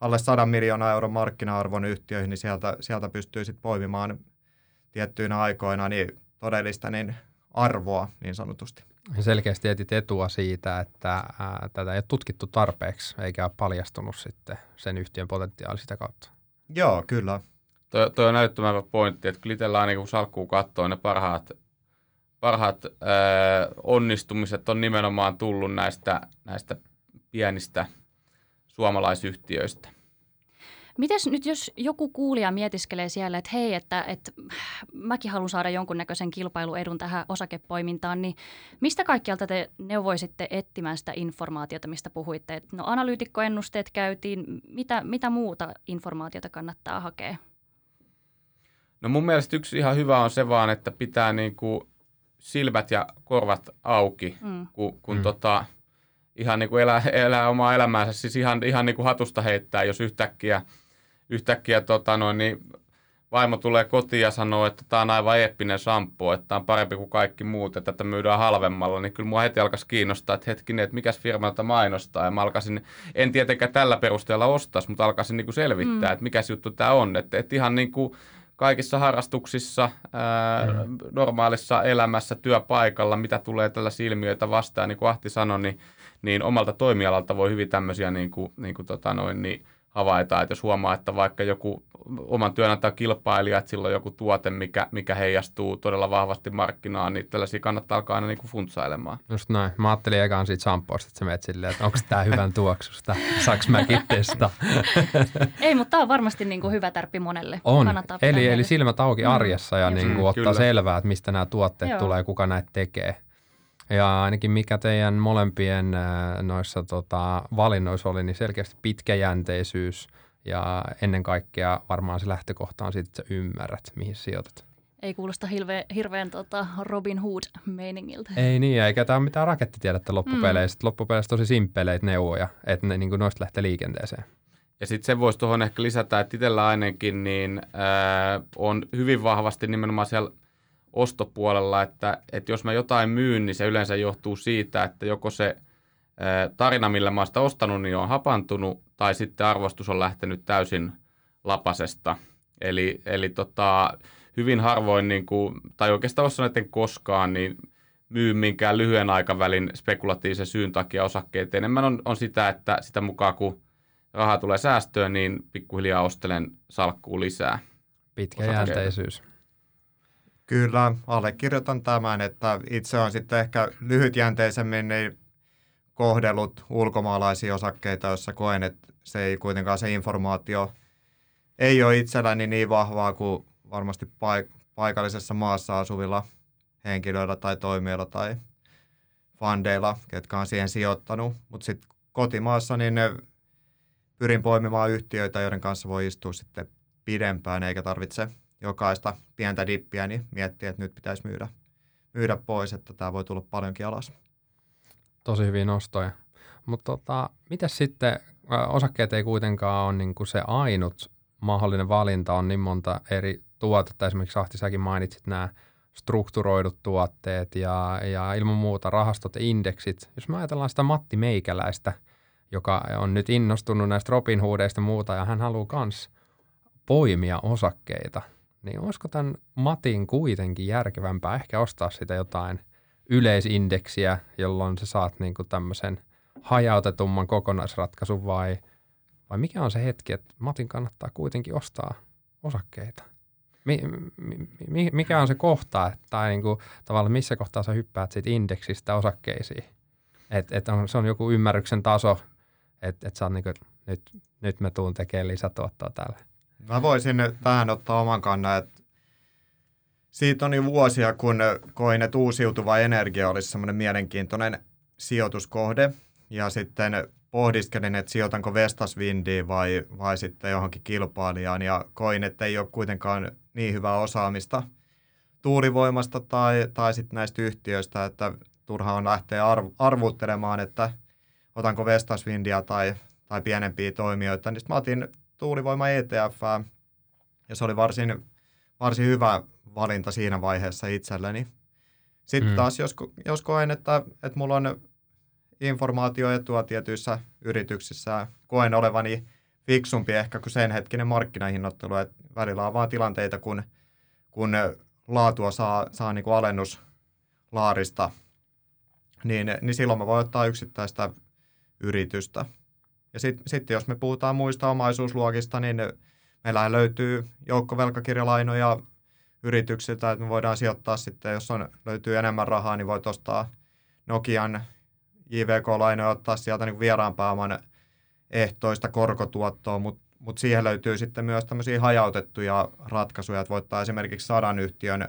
alle 100 miljoonaa euron markkina-arvon yhtiöihin, niin sieltä, sieltä pystyy sitten poimimaan tiettyinä aikoina niin todellista niin arvoa niin sanotusti.
Selkeästi etit etua siitä, että ää, tätä ei ole tutkittu tarpeeksi eikä ole paljastunut sitten sen yhtiön potentiaali sitä kautta.
Joo, kyllä.
toi, toi on älyttömän pointti, että kyllä itsellä aina kun salkkuu katsoo, ne parhaat, parhaat ää, onnistumiset on nimenomaan tullut näistä, näistä pienistä suomalaisyhtiöistä.
Mites nyt, jos joku kuulija mietiskelee siellä, että hei, että, että mäkin haluan saada jonkunnäköisen kilpailuedun tähän osakepoimintaan, niin mistä kaikkialta te neuvoisitte etsimään sitä informaatiota, mistä puhuitte? Et no analyytikkoennusteet käytiin, mitä, mitä muuta informaatiota kannattaa hakea?
No mun mielestä yksi ihan hyvä on se vaan, että pitää niin kuin silmät ja korvat auki, mm. kun, kun mm. tota, ihan niin kuin elää, elää omaa elämäänsä, siis ihan, ihan niin kuin hatusta heittää, jos yhtäkkiä – yhtäkkiä tota noin, niin vaimo tulee kotiin ja sanoo, että tämä on aivan eeppinen shampoo, että tämä on parempi kuin kaikki muut, että tätä myydään halvemmalla, niin kyllä mua heti alkaisi kiinnostaa, että hetkinen, että mikäs firma tätä mainostaa. Ja mä alkaisin, en tietenkään tällä perusteella ostaisi, mutta alkaisin niin kuin selvittää, mm. että mikä juttu tämä on. Että, että ihan niin kuin kaikissa harrastuksissa, ää, mm. normaalissa elämässä, työpaikalla, mitä tulee tällaisia ilmiöitä vastaan, niin kuin Ahti sanoi, niin, niin omalta toimialalta voi hyvin tämmöisiä niin kuin, niin kuin tota noin, niin havaitaan, että jos huomaa, että vaikka joku oman työnantajan kilpailija, että sillä on joku tuote, mikä, mikä heijastuu todella vahvasti markkinaan, niin tällaisia kannattaa alkaa aina niin kuin funtsailemaan.
Just näin. Mä ajattelin ekaan siitä shampoosta, että sä menet silleen, että onko tämä hyvän tuoksusta, saaks mäkin testaa?
Ei, mutta tämä on varmasti niin kuin hyvä tärppi monelle.
On, eli, eli silmät auki mm. arjessa ja mm. niin kuin ottaa Kyllä. selvää, että mistä nämä tuotteet Joo. tulee, kuka näitä tekee. Ja ainakin mikä teidän molempien äh, noissa tota, valinnoissa oli, niin selkeästi pitkäjänteisyys ja ennen kaikkea varmaan se lähtökohta on sitten, että sä ymmärrät, mihin sijoitat.
Ei kuulosta hirveän, hirveän tota Robin Hood-meiningiltä.
Ei niin, eikä tämä ole mitään rakettitiedettä loppupeleissä. Mm. Loppupeleissä tosi simppeleitä neuvoja, että ne niin noista lähtee liikenteeseen.
Ja sitten se voisi tuohon ehkä lisätä, että itsellä ainakin niin, äh, on hyvin vahvasti nimenomaan siellä ostopuolella, että, että jos mä jotain myyn, niin se yleensä johtuu siitä, että joko se tarina, millä mä oon sitä ostanut, niin on hapantunut, tai sitten arvostus on lähtenyt täysin lapasesta. Eli, eli tota, hyvin harvoin, niin kuin, tai oikeastaan voisi sanoa, että koskaan, niin myy minkään lyhyen aikavälin spekulatiivisen syyn takia osakkeet. Enemmän on, on sitä, että sitä mukaan kun rahaa tulee säästöön, niin pikkuhiljaa ostelen salkkuun lisää.
Pitkäjänteisyys.
Kyllä, allekirjoitan tämän, että itse on sitten ehkä lyhytjänteisemmin niin kohdellut ulkomaalaisia osakkeita, joissa koen, että se ei kuitenkaan se informaatio ei ole itselläni niin vahvaa kuin varmasti paik- paikallisessa maassa asuvilla henkilöillä tai toimijoilla tai fandeilla, ketkä on siihen sijoittanut. Mutta sitten kotimaassa niin ne pyrin poimimaan yhtiöitä, joiden kanssa voi istua sitten pidempään, eikä tarvitse jokaista pientä dippiä, niin miettiä, että nyt pitäisi myydä, myydä pois, että tämä voi tulla paljonkin alas.
Tosi hyvin nostoja. Mutta tota, mitä sitten, osakkeet ei kuitenkaan ole niin kuin se ainut mahdollinen valinta, on niin monta eri tuotetta. Esimerkiksi Ahti, säkin mainitsit nämä strukturoidut tuotteet ja, ja ilman muuta rahastot ja indeksit. Jos me ajatellaan sitä Matti Meikäläistä, joka on nyt innostunut näistä Robin Hoodeista ja muuta, ja hän haluaa myös poimia osakkeita, niin olisiko tämän Matin kuitenkin järkevämpää ehkä ostaa sitä jotain yleisindeksiä, jolloin sä saat niin kuin tämmöisen hajautetumman kokonaisratkaisun vai, vai mikä on se hetki, että Matin kannattaa kuitenkin ostaa osakkeita? Mi, mi, mikä on se kohta, tai niin kuin, tavallaan missä kohtaa sä hyppäät siitä indeksistä osakkeisiin? Et, et on, se on joku ymmärryksen taso, että et sä oot niin kuin, nyt, nyt mä tuun tekemään lisätuottoa tälle.
Mä voisin tähän ottaa oman kannan, että siitä on jo vuosia, kun koin, että uusiutuva energia olisi semmoinen mielenkiintoinen sijoituskohde. Ja sitten pohdiskelin, että sijoitanko Vestas Windiin vai, vai sitten johonkin kilpailijaan. Ja koin, että ei ole kuitenkaan niin hyvää osaamista tuurivoimasta tai, tai sitten näistä yhtiöistä, että turha on lähteä arv, arvuuttelemaan, että otanko Vestas Windia tai, tai pienempiä toimijoita. Niin mä otin tuulivoima ETF, ja se oli varsin, varsin hyvä valinta siinä vaiheessa itselleni. Sitten mm. taas, jos, jos koen, että, että mulla on informaatioetua tietyissä yrityksissä, koen olevani fiksumpi ehkä kuin sen hetkinen markkinahinnoittelu, että välillä on vaan tilanteita, kun, kun laatua saa, saa niin kuin alennuslaarista, niin, niin silloin mä voin ottaa yksittäistä yritystä – ja sitten sit jos me puhutaan muista omaisuusluokista, niin meillä löytyy joukkovelkakirjalainoja yrityksiltä, että me voidaan sijoittaa sitten, jos on, löytyy enemmän rahaa, niin voit ostaa Nokian JVK-lainoja ottaa sieltä niin vieraan pääoman ehtoista korkotuottoa, mutta mut siihen löytyy sitten myös tämmöisiä hajautettuja ratkaisuja, että voittaa esimerkiksi sadan yhtiön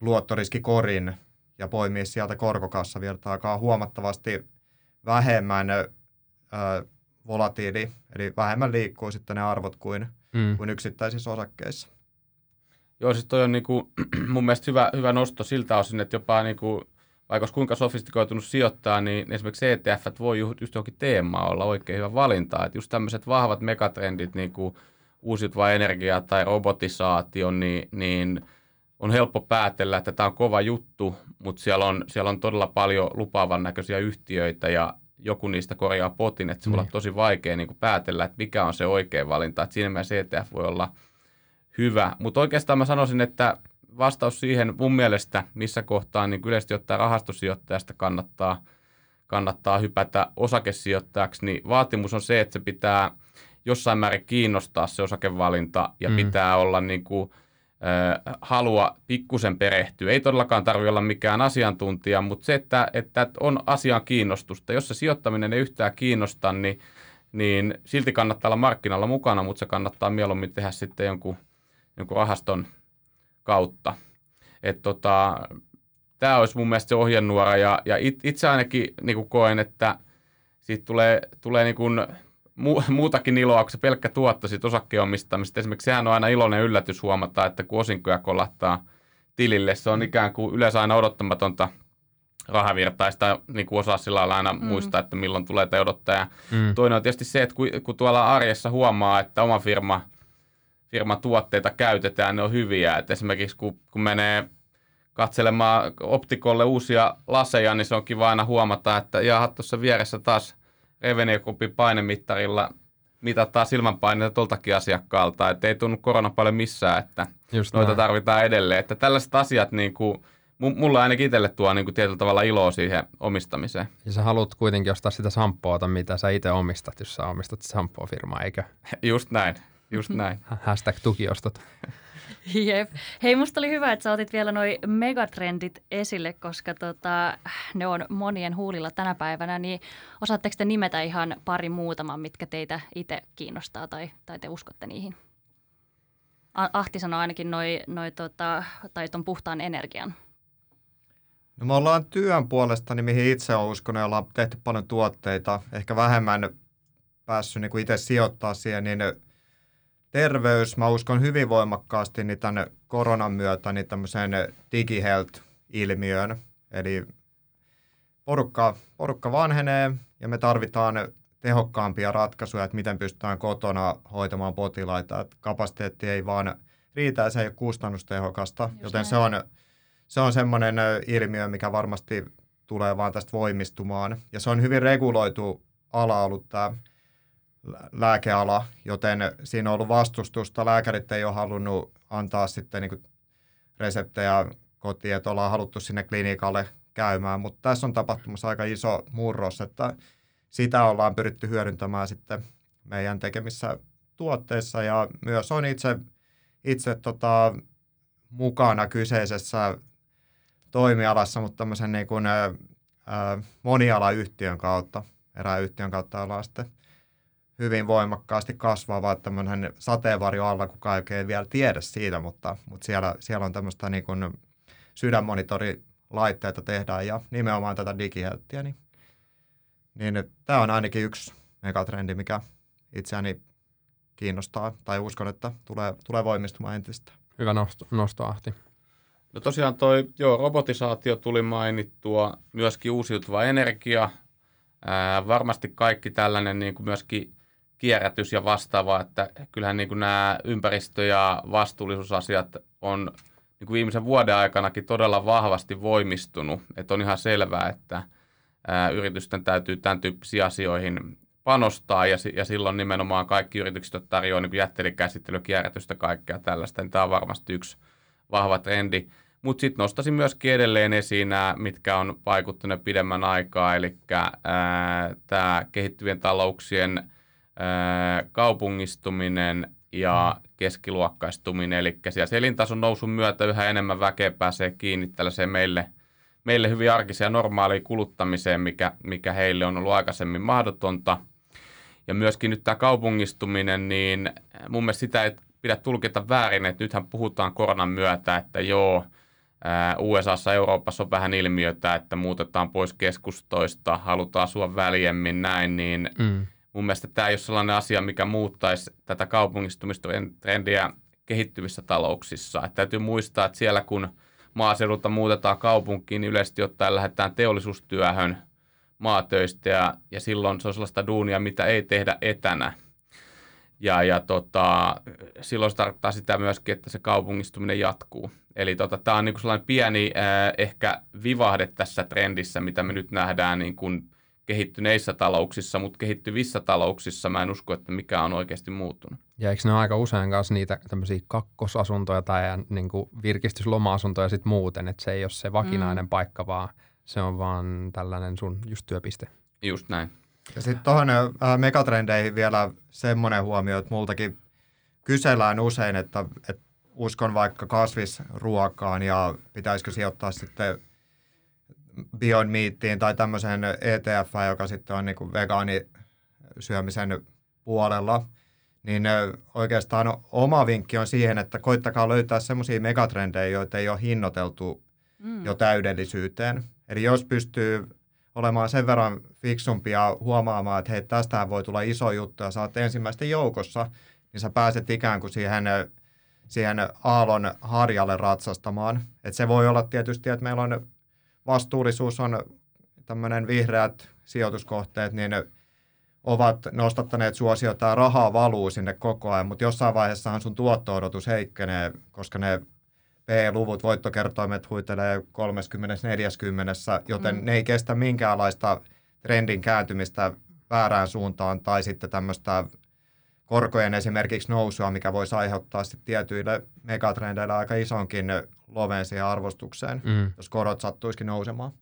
luottoriskikorin ja poimia sieltä korkokassavirtaakaan huomattavasti vähemmän volatiili, eli vähemmän liikkuu sitten ne arvot kuin, mm. kuin yksittäisissä osakkeissa.
Joo, siis toi on niinku, mun mielestä hyvä, hyvä nosto siltä osin, että jopa niinku, vaikka olisi kuinka sofistikoitunut sijoittaa, niin esimerkiksi ETF voi just johonkin teemaan olla oikein hyvä valinta. Että just tämmöiset vahvat megatrendit, niin kuin uusiutuva energia tai robotisaatio, niin, niin on helppo päätellä, että tämä on kova juttu, mutta siellä on, siellä on todella paljon lupaavan näköisiä yhtiöitä ja joku niistä korjaa potin, että se voi olla niin. tosi vaikea niin kuin päätellä, että mikä on se oikea valinta. Että siinä mielessä ETF voi olla hyvä. Mutta oikeastaan mä sanoisin, että vastaus siihen mun mielestä, missä kohtaa niin yleisesti ottaen rahastosijoittajasta kannattaa, kannattaa hypätä osakesijoittajaksi, niin vaatimus on se, että se pitää jossain määrin kiinnostaa se osakevalinta ja mm. pitää olla niin kuin, halua pikkusen perehtyä. Ei todellakaan tarvitse olla mikään asiantuntija, mutta se, että, että on asian kiinnostusta. Jos se sijoittaminen ei yhtään kiinnosta, niin, niin silti kannattaa olla markkinalla mukana, mutta se kannattaa mieluummin tehdä sitten jonkun, jonkun rahaston – kautta. Tota, tämä olisi mun mielestä se ohjenuora ja, ja it, itse ainakin niin koen, että siitä tulee, tulee niin kuin mu, muutakin iloa kuin se pelkkä tuotto siitä osakkeenomistamista. Esimerkiksi sehän on aina iloinen yllätys huomata, että kun osinkoja kolahtaa tilille, se on ikään kuin yleensä aina odottamatonta rahavirtaista, niin kuin osaa sillä lailla aina mm. muistaa, että milloin tulee tai odottaa. Ja mm. Toinen on tietysti se, että kun, kun tuolla arjessa huomaa, että oma firma – firman tuotteita käytetään, ne on hyviä. Et esimerkiksi kun, kun menee katselemaan optikolle uusia laseja, niin se on kiva aina huomata, että jaha, tuossa vieressä taas Revenue-kupin painemittarilla mitataan silmänpaineita tuoltakin asiakkaalta, että ei tunnu korona paljon missään, että Just noita näin. tarvitaan edelleen. Että tällaiset asiat niin kuin, mulla ainakin itselle tuo niin kuin tietyllä tavalla iloa siihen omistamiseen.
Ja sä haluat kuitenkin ostaa sitä samppoota, mitä sä itse omistat, jos sä omistat samppoo-firmaa, eikö?
Just näin. Just näin.
Hashtag tukiostot.
Jep. Hei, musta oli hyvä, että sä otit vielä noi megatrendit esille, koska tota, ne on monien huulilla tänä päivänä, niin osaatteko te nimetä ihan pari muutaman, mitkä teitä itse kiinnostaa tai, tai te uskotte niihin? Ahti sanoi ainakin noi, noi tota, tai ton puhtaan energian.
No me ollaan työn puolesta, niin mihin itse olen uskonut, ollaan tehty paljon tuotteita, ehkä vähemmän päässyt niin kuin itse sijoittaa siihen, niin terveys, mä uskon hyvin voimakkaasti niin tämän koronan myötä niin tämmöiseen digihealth-ilmiöön. Eli porukka, porukka vanhenee ja me tarvitaan tehokkaampia ratkaisuja, että miten pystytään kotona hoitamaan potilaita. Että kapasiteetti ei vaan riitä ja se ei ole kustannustehokasta, Just joten näin. se on, se on semmoinen ilmiö, mikä varmasti tulee vaan tästä voimistumaan. Ja se on hyvin reguloitu ala ollut tämä lääkeala, joten siinä on ollut vastustusta. Lääkärit ei ole halunnut antaa sitten niin reseptejä kotiin, että ollaan haluttu sinne klinikalle käymään, mutta tässä on tapahtumassa aika iso murros, että sitä ollaan pyritty hyödyntämään sitten meidän tekemissä tuotteissa ja myös on itse, itse tota, mukana kyseisessä toimialassa, mutta tämmöisen niin kuin, ä, monialayhtiön kautta, erään yhtiön kautta ollaan sitten hyvin voimakkaasti kasvava tämmöinen sateenvarjo alla, kukaan ei oikein vielä tiedä siitä, mutta, mutta siellä, siellä on tämmöistä niin kuin sydänmonitorilaitteita tehdään ja nimenomaan tätä digihelttiä, niin, niin tämä on ainakin yksi megatrendi, mikä itseäni kiinnostaa tai uskon, että tulee, tulee voimistumaan entistä.
Hyvä nosto, nosto Ahti.
No tosiaan toi, joo, robotisaatio tuli mainittua, myöskin uusiutuva energia, Ää, varmasti kaikki tällainen niin kuin myöskin kierrätys ja vastaava, että kyllähän niin kuin nämä ympäristö- ja vastuullisuusasiat on niin kuin viimeisen vuoden aikanakin todella vahvasti voimistunut. Että on ihan selvää, että ää, yritysten täytyy tämän tyyppisiin asioihin panostaa ja, ja silloin nimenomaan kaikki yritykset tarjoavat niin jätteidenkäsittelyä, kierrätystä, kaikkea tällaista. Niin tämä on varmasti yksi vahva trendi. Mutta sitten nostaisin myöskin edelleen esiin nämä, mitkä on vaikuttaneet pidemmän aikaa, eli tämä kehittyvien talouksien kaupungistuminen ja keskiluokkaistuminen. Eli siellä elintason nousun myötä yhä enemmän väkeä pääsee kiinni tällaiseen meille, meille hyvin arkiseen ja normaaliin kuluttamiseen, mikä, mikä heille on ollut aikaisemmin mahdotonta. Ja myöskin nyt tämä kaupungistuminen, niin mun mielestä sitä ei pidä tulkita väärin, että nythän puhutaan koronan myötä, että joo, USAssa, Euroopassa on vähän ilmiötä, että muutetaan pois keskustoista, halutaan asua väljemmin näin, niin mm. Mun mielestä tämä ei ole sellainen asia, mikä muuttaisi tätä kaupungistumistrendiä kehittyvissä talouksissa. Että täytyy muistaa, että siellä kun maaseudulta muutetaan kaupunkiin, niin yleisesti ottaen lähdetään teollisuustyöhön maatöistä ja, ja silloin se on sellaista duunia, mitä ei tehdä etänä. Ja, ja tota, silloin se tarkoittaa sitä myöskin, että se kaupungistuminen jatkuu. Eli tota, tämä on niin sellainen pieni äh, ehkä vivahde tässä trendissä, mitä me nyt nähdään niin kuin kehittyneissä talouksissa, mutta kehittyvissä talouksissa mä en usko, että mikä on oikeasti muuttunut.
Ja eikö ne ole aika usein kanssa niitä tämmöisiä kakkosasuntoja tai niin kuin virkistysloma-asuntoja sitten muuten, että se ei ole se vakinainen mm. paikka, vaan se on vaan tällainen sun just työpiste.
Just näin.
Ja sitten tuohon äh, megatrendeihin vielä semmoinen huomio, että multakin kysellään usein, että, että uskon vaikka kasvisruokaan ja pitäisikö sijoittaa sitten Beyond Meatiin tai tämmöiseen ETF, joka sitten on niin vegaanisyömisen puolella, niin oikeastaan oma vinkki on siihen, että koittakaa löytää semmoisia megatrendejä, joita ei ole hinnoiteltu mm. jo täydellisyyteen. Eli jos pystyy olemaan sen verran fiksumpia huomaamaan, että hei, tästähän voi tulla iso juttu ja sä oot ensimmäisten joukossa, niin sä pääset ikään kuin siihen, siihen aallon harjalle ratsastamaan. Et se voi olla tietysti, että meillä on vastuullisuus on tämmöinen vihreät sijoituskohteet, niin ovat nostattaneet suosiota ja rahaa valuu sinne koko ajan, mutta jossain vaiheessahan sun tuotto-odotus heikkenee, koska ne P-luvut, voittokertoimet huitelee 30-40, joten mm. ne ei kestä minkäänlaista trendin kääntymistä väärään suuntaan tai sitten tämmöistä korkojen esimerkiksi nousua, mikä voisi aiheuttaa sitten tietyille megatrendeille aika isonkin loven siihen arvostukseen, mm. jos korot sattuisikin nousemaan.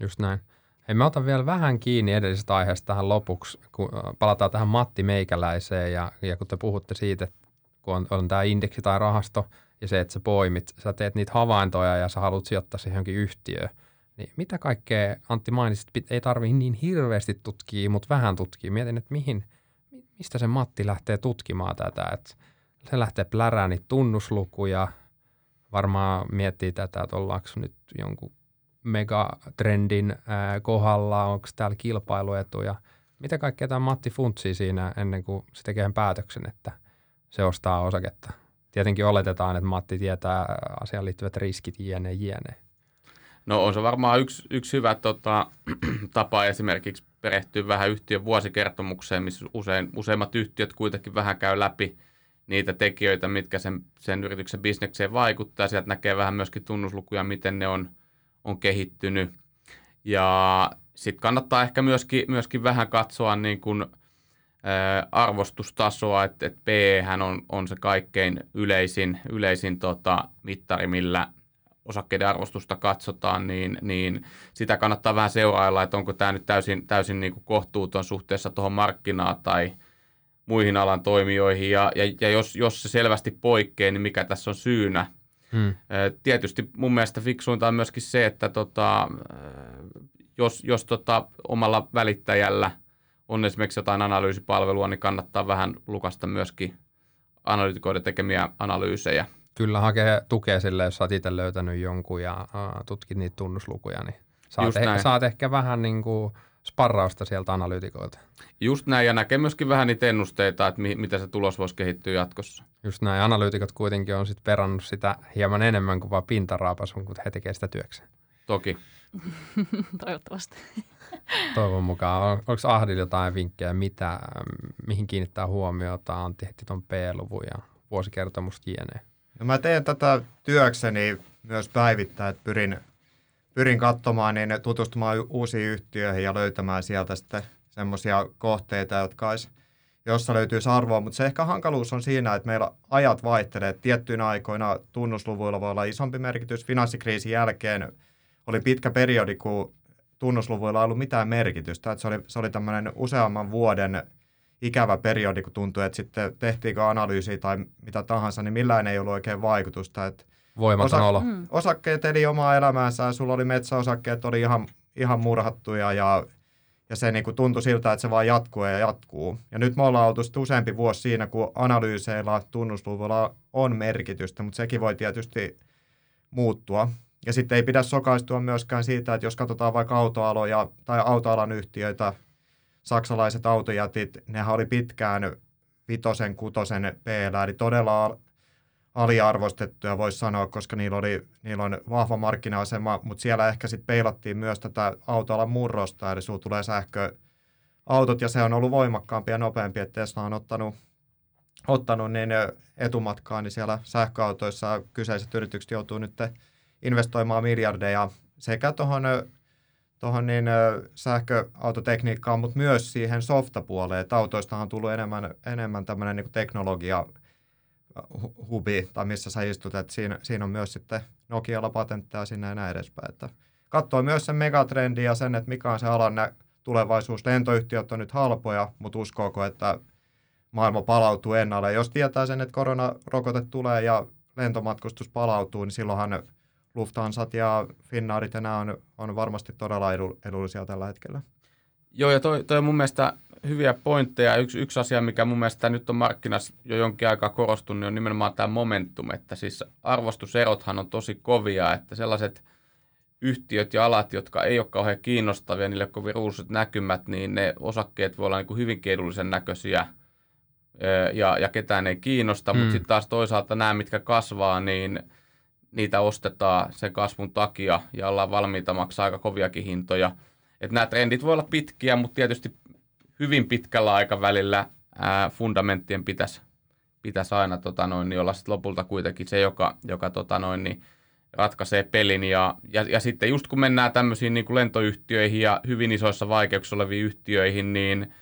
Just näin. Hei, mä otan vielä vähän kiinni edellisestä aiheesta tähän lopuksi, kun palataan tähän Matti Meikäläiseen ja, ja kun te puhutte siitä, että kun on, on tämä indeksi tai rahasto ja se, että sä poimit, sä teet niitä havaintoja ja sä haluat sijoittaa siihen johonkin yhtiöön, niin mitä kaikkea Antti mainitsit, ei tarvii niin hirveästi tutkia, mutta vähän tutkia. Mietin, että mihin, mistä se Matti lähtee tutkimaan tätä, että se lähtee plärään niitä tunnuslukuja, varmaan miettii tätä, että ollaanko nyt jonkun megatrendin ää, kohdalla, onko täällä kilpailuetuja. Mitä kaikkea tämä Matti funtsii siinä ennen kuin se tekee päätöksen, että se ostaa osaketta? Tietenkin oletetaan, että Matti tietää asiaan liittyvät riskit jne. jne.
No on se varmaan yksi, yksi hyvä tota, tapa esimerkiksi perehtyä vähän yhtiön vuosikertomukseen, missä usein, useimmat yhtiöt kuitenkin vähän käy läpi niitä tekijöitä, mitkä sen, sen yrityksen bisnekseen vaikuttaa. Sieltä näkee vähän myöskin tunnuslukuja, miten ne on, on kehittynyt. Ja sitten kannattaa ehkä myöskin, myöskin vähän katsoa niin kuin, ä, arvostustasoa, että et P on, on se kaikkein yleisin, yleisin tota, mittari, millä osakkeiden arvostusta katsotaan, niin, niin sitä kannattaa vähän seurailla, että onko tämä nyt täysin, täysin niin kuin kohtuuton suhteessa tuohon markkinaan tai muihin alan toimijoihin. Ja, ja, ja jos, jos se selvästi poikkeaa, niin mikä tässä on syynä? Hmm. Tietysti mun mielestä fiksuinta on myöskin se, että tota, jos, jos tota, omalla välittäjällä on esimerkiksi jotain analyysipalvelua, niin kannattaa vähän lukasta myöskin analytikoiden tekemiä analyysejä –
Kyllä hakee tukea sille, jos olet itse löytänyt jonkun ja uh, tutkit niitä tunnuslukuja, niin saat, ehkä, saat ehkä vähän niin kuin sparrausta sieltä analyytikoilta.
Just näin, ja näkee myöskin vähän niitä ennusteita, että mi- miten se tulos voisi kehittyä jatkossa.
Just näin, analyytikot kuitenkin on sitten perannut sitä hieman enemmän kuin vain pintaraapasun, kun he tekevät sitä työkseen.
Toki.
Toivottavasti.
Toivon mukaan. On, onko Ahdilla jotain vinkkejä, mitä, mihin kiinnittää huomiota? Antti heti tuon P-luvun ja vuosikertomusta jne.
No mä teen tätä työkseni myös päivittäin, että pyrin, pyrin katsomaan, niin tutustumaan uusiin yhtiöihin ja löytämään sieltä sitten semmoisia kohteita, jotka olisi, jossa löytyisi arvoa, mutta se ehkä hankaluus on siinä, että meillä ajat vaihtelee. Tiettyinä aikoina tunnusluvuilla voi olla isompi merkitys. Finanssikriisin jälkeen oli pitkä periodi, kun tunnusluvuilla ei ollut mitään merkitystä. Että se oli, se oli tämmöinen useamman vuoden ikävä periodi, kun tuntui, että sitten tehtiinkö analyysiä tai mitä tahansa, niin millään ei ollut oikein vaikutusta. Että
Voimaton
Osa-
olo.
Mm.
osakkeet eli omaa elämäänsä ja sulla oli metsäosakkeet, oli ihan, ihan murhattuja ja, ja se niin kuin tuntui siltä, että se vaan jatkuu ja jatkuu. Ja nyt me ollaan oltu sitten useampi vuosi siinä, kun analyyseilla, tunnusluvulla on merkitystä, mutta sekin voi tietysti muuttua. Ja sitten ei pidä sokaistua myöskään siitä, että jos katsotaan vaikka autoaloja tai autoalan yhtiöitä, saksalaiset autojätit, nehän oli pitkään vitosen, kutosen p eli todella al- aliarvostettuja voisi sanoa, koska niillä, oli, niillä on vahva markkina-asema, mutta siellä ehkä sitten peilattiin myös tätä autoalan murrosta, eli sulla tulee sähköautot ja se on ollut voimakkaampi ja nopeampi, että Tesla on ottanut, ottanut niin etumatkaa, niin siellä sähköautoissa kyseiset yritykset joutuu nyt investoimaan miljardeja sekä tuohon tuohon niin sähköautotekniikkaan, mutta myös siihen softapuoleen, että autoistahan on tullut enemmän, enemmän tämmöinen niin teknologia hu- hubi, tai missä sä istut, että siinä, siinä on myös sitten Nokialla patentteja sinne ja näin edespäin. Että katsoo myös sen megatrendin ja sen, että mikä on se alan nä- tulevaisuus. Lentoyhtiöt on nyt halpoja, mutta uskooko, että maailma palautuu ennalle. Jos tietää sen, että koronarokote tulee ja lentomatkustus palautuu, niin silloinhan Lufthansat ja Finnaarit ja nämä on, on varmasti todella edu, edullisia tällä hetkellä.
Joo, ja toi, toi on mun mielestä hyviä pointteja. Yksi, yksi asia, mikä mun mielestä nyt on markkinassa jo jonkin aikaa korostunut, niin on nimenomaan tämä momentum. Että siis arvostuserothan on tosi kovia, että sellaiset yhtiöt ja alat, jotka ei ole kauhean kiinnostavia, niille kovin ruusuiset näkymät, niin ne osakkeet voi olla niin kuin hyvinkin edullisen näköisiä ja, ja ketään ei kiinnosta. Mm. mutta sitten taas toisaalta nämä, mitkä kasvaa, niin niitä ostetaan sen kasvun takia ja ollaan valmiita maksaa aika koviakin hintoja. Et nämä trendit voi olla pitkiä, mutta tietysti hyvin pitkällä aikavälillä ää, fundamenttien pitäisi pitäis aina tota noin, niin olla sit lopulta kuitenkin se, joka, joka tota noin, niin ratkaisee pelin. Ja, ja, ja sitten just kun mennään tämmöisiin niin kuin lentoyhtiöihin ja hyvin isoissa vaikeuksissa oleviin yhtiöihin, niin,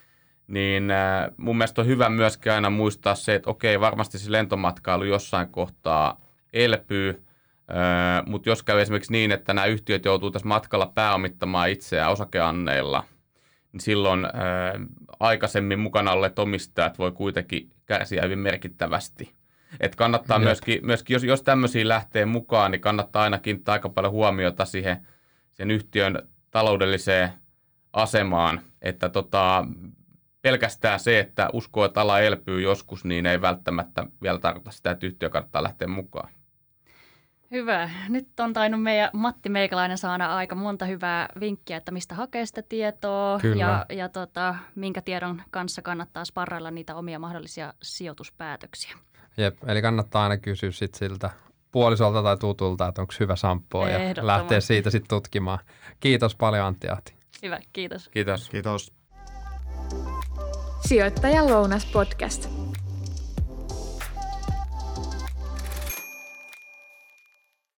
niin ää, mun mielestä on hyvä myöskin aina muistaa se, että okei, varmasti se lentomatkailu jossain kohtaa elpyy, Öö, mutta jos käy esimerkiksi niin, että nämä yhtiöt joutuu tässä matkalla pääomittamaan itseään osakeanneilla, niin silloin öö, aikaisemmin mukana olleet omistajat voi kuitenkin kärsiä hyvin merkittävästi. Et kannattaa
Jep.
myöskin, myöskin jos, jos tämmöisiä lähtee mukaan, niin kannattaa aina kiinnittää aika paljon huomiota siihen sen yhtiön taloudelliseen asemaan, että tota, pelkästään se, että uskoo, että ala elpyy joskus, niin ei välttämättä vielä tarkoita sitä, että yhtiö kannattaa lähteä mukaan.
Hyvä. Nyt on tainnut meidän Matti Meikäläinen saada aika monta hyvää vinkkiä, että mistä hakee sitä tietoa
Kyllä.
ja, ja tota, minkä tiedon kanssa kannattaa sparrailla niitä omia mahdollisia sijoituspäätöksiä.
Jep, eli kannattaa aina kysyä sit siltä puolisolta tai tutulta, että onko hyvä sampo ja lähteä siitä sitten tutkimaan. Kiitos paljon Antti Ahti.
Hyvä, kiitos.
Kiitos.
Kiitos.
Sijoittajan lounas podcast.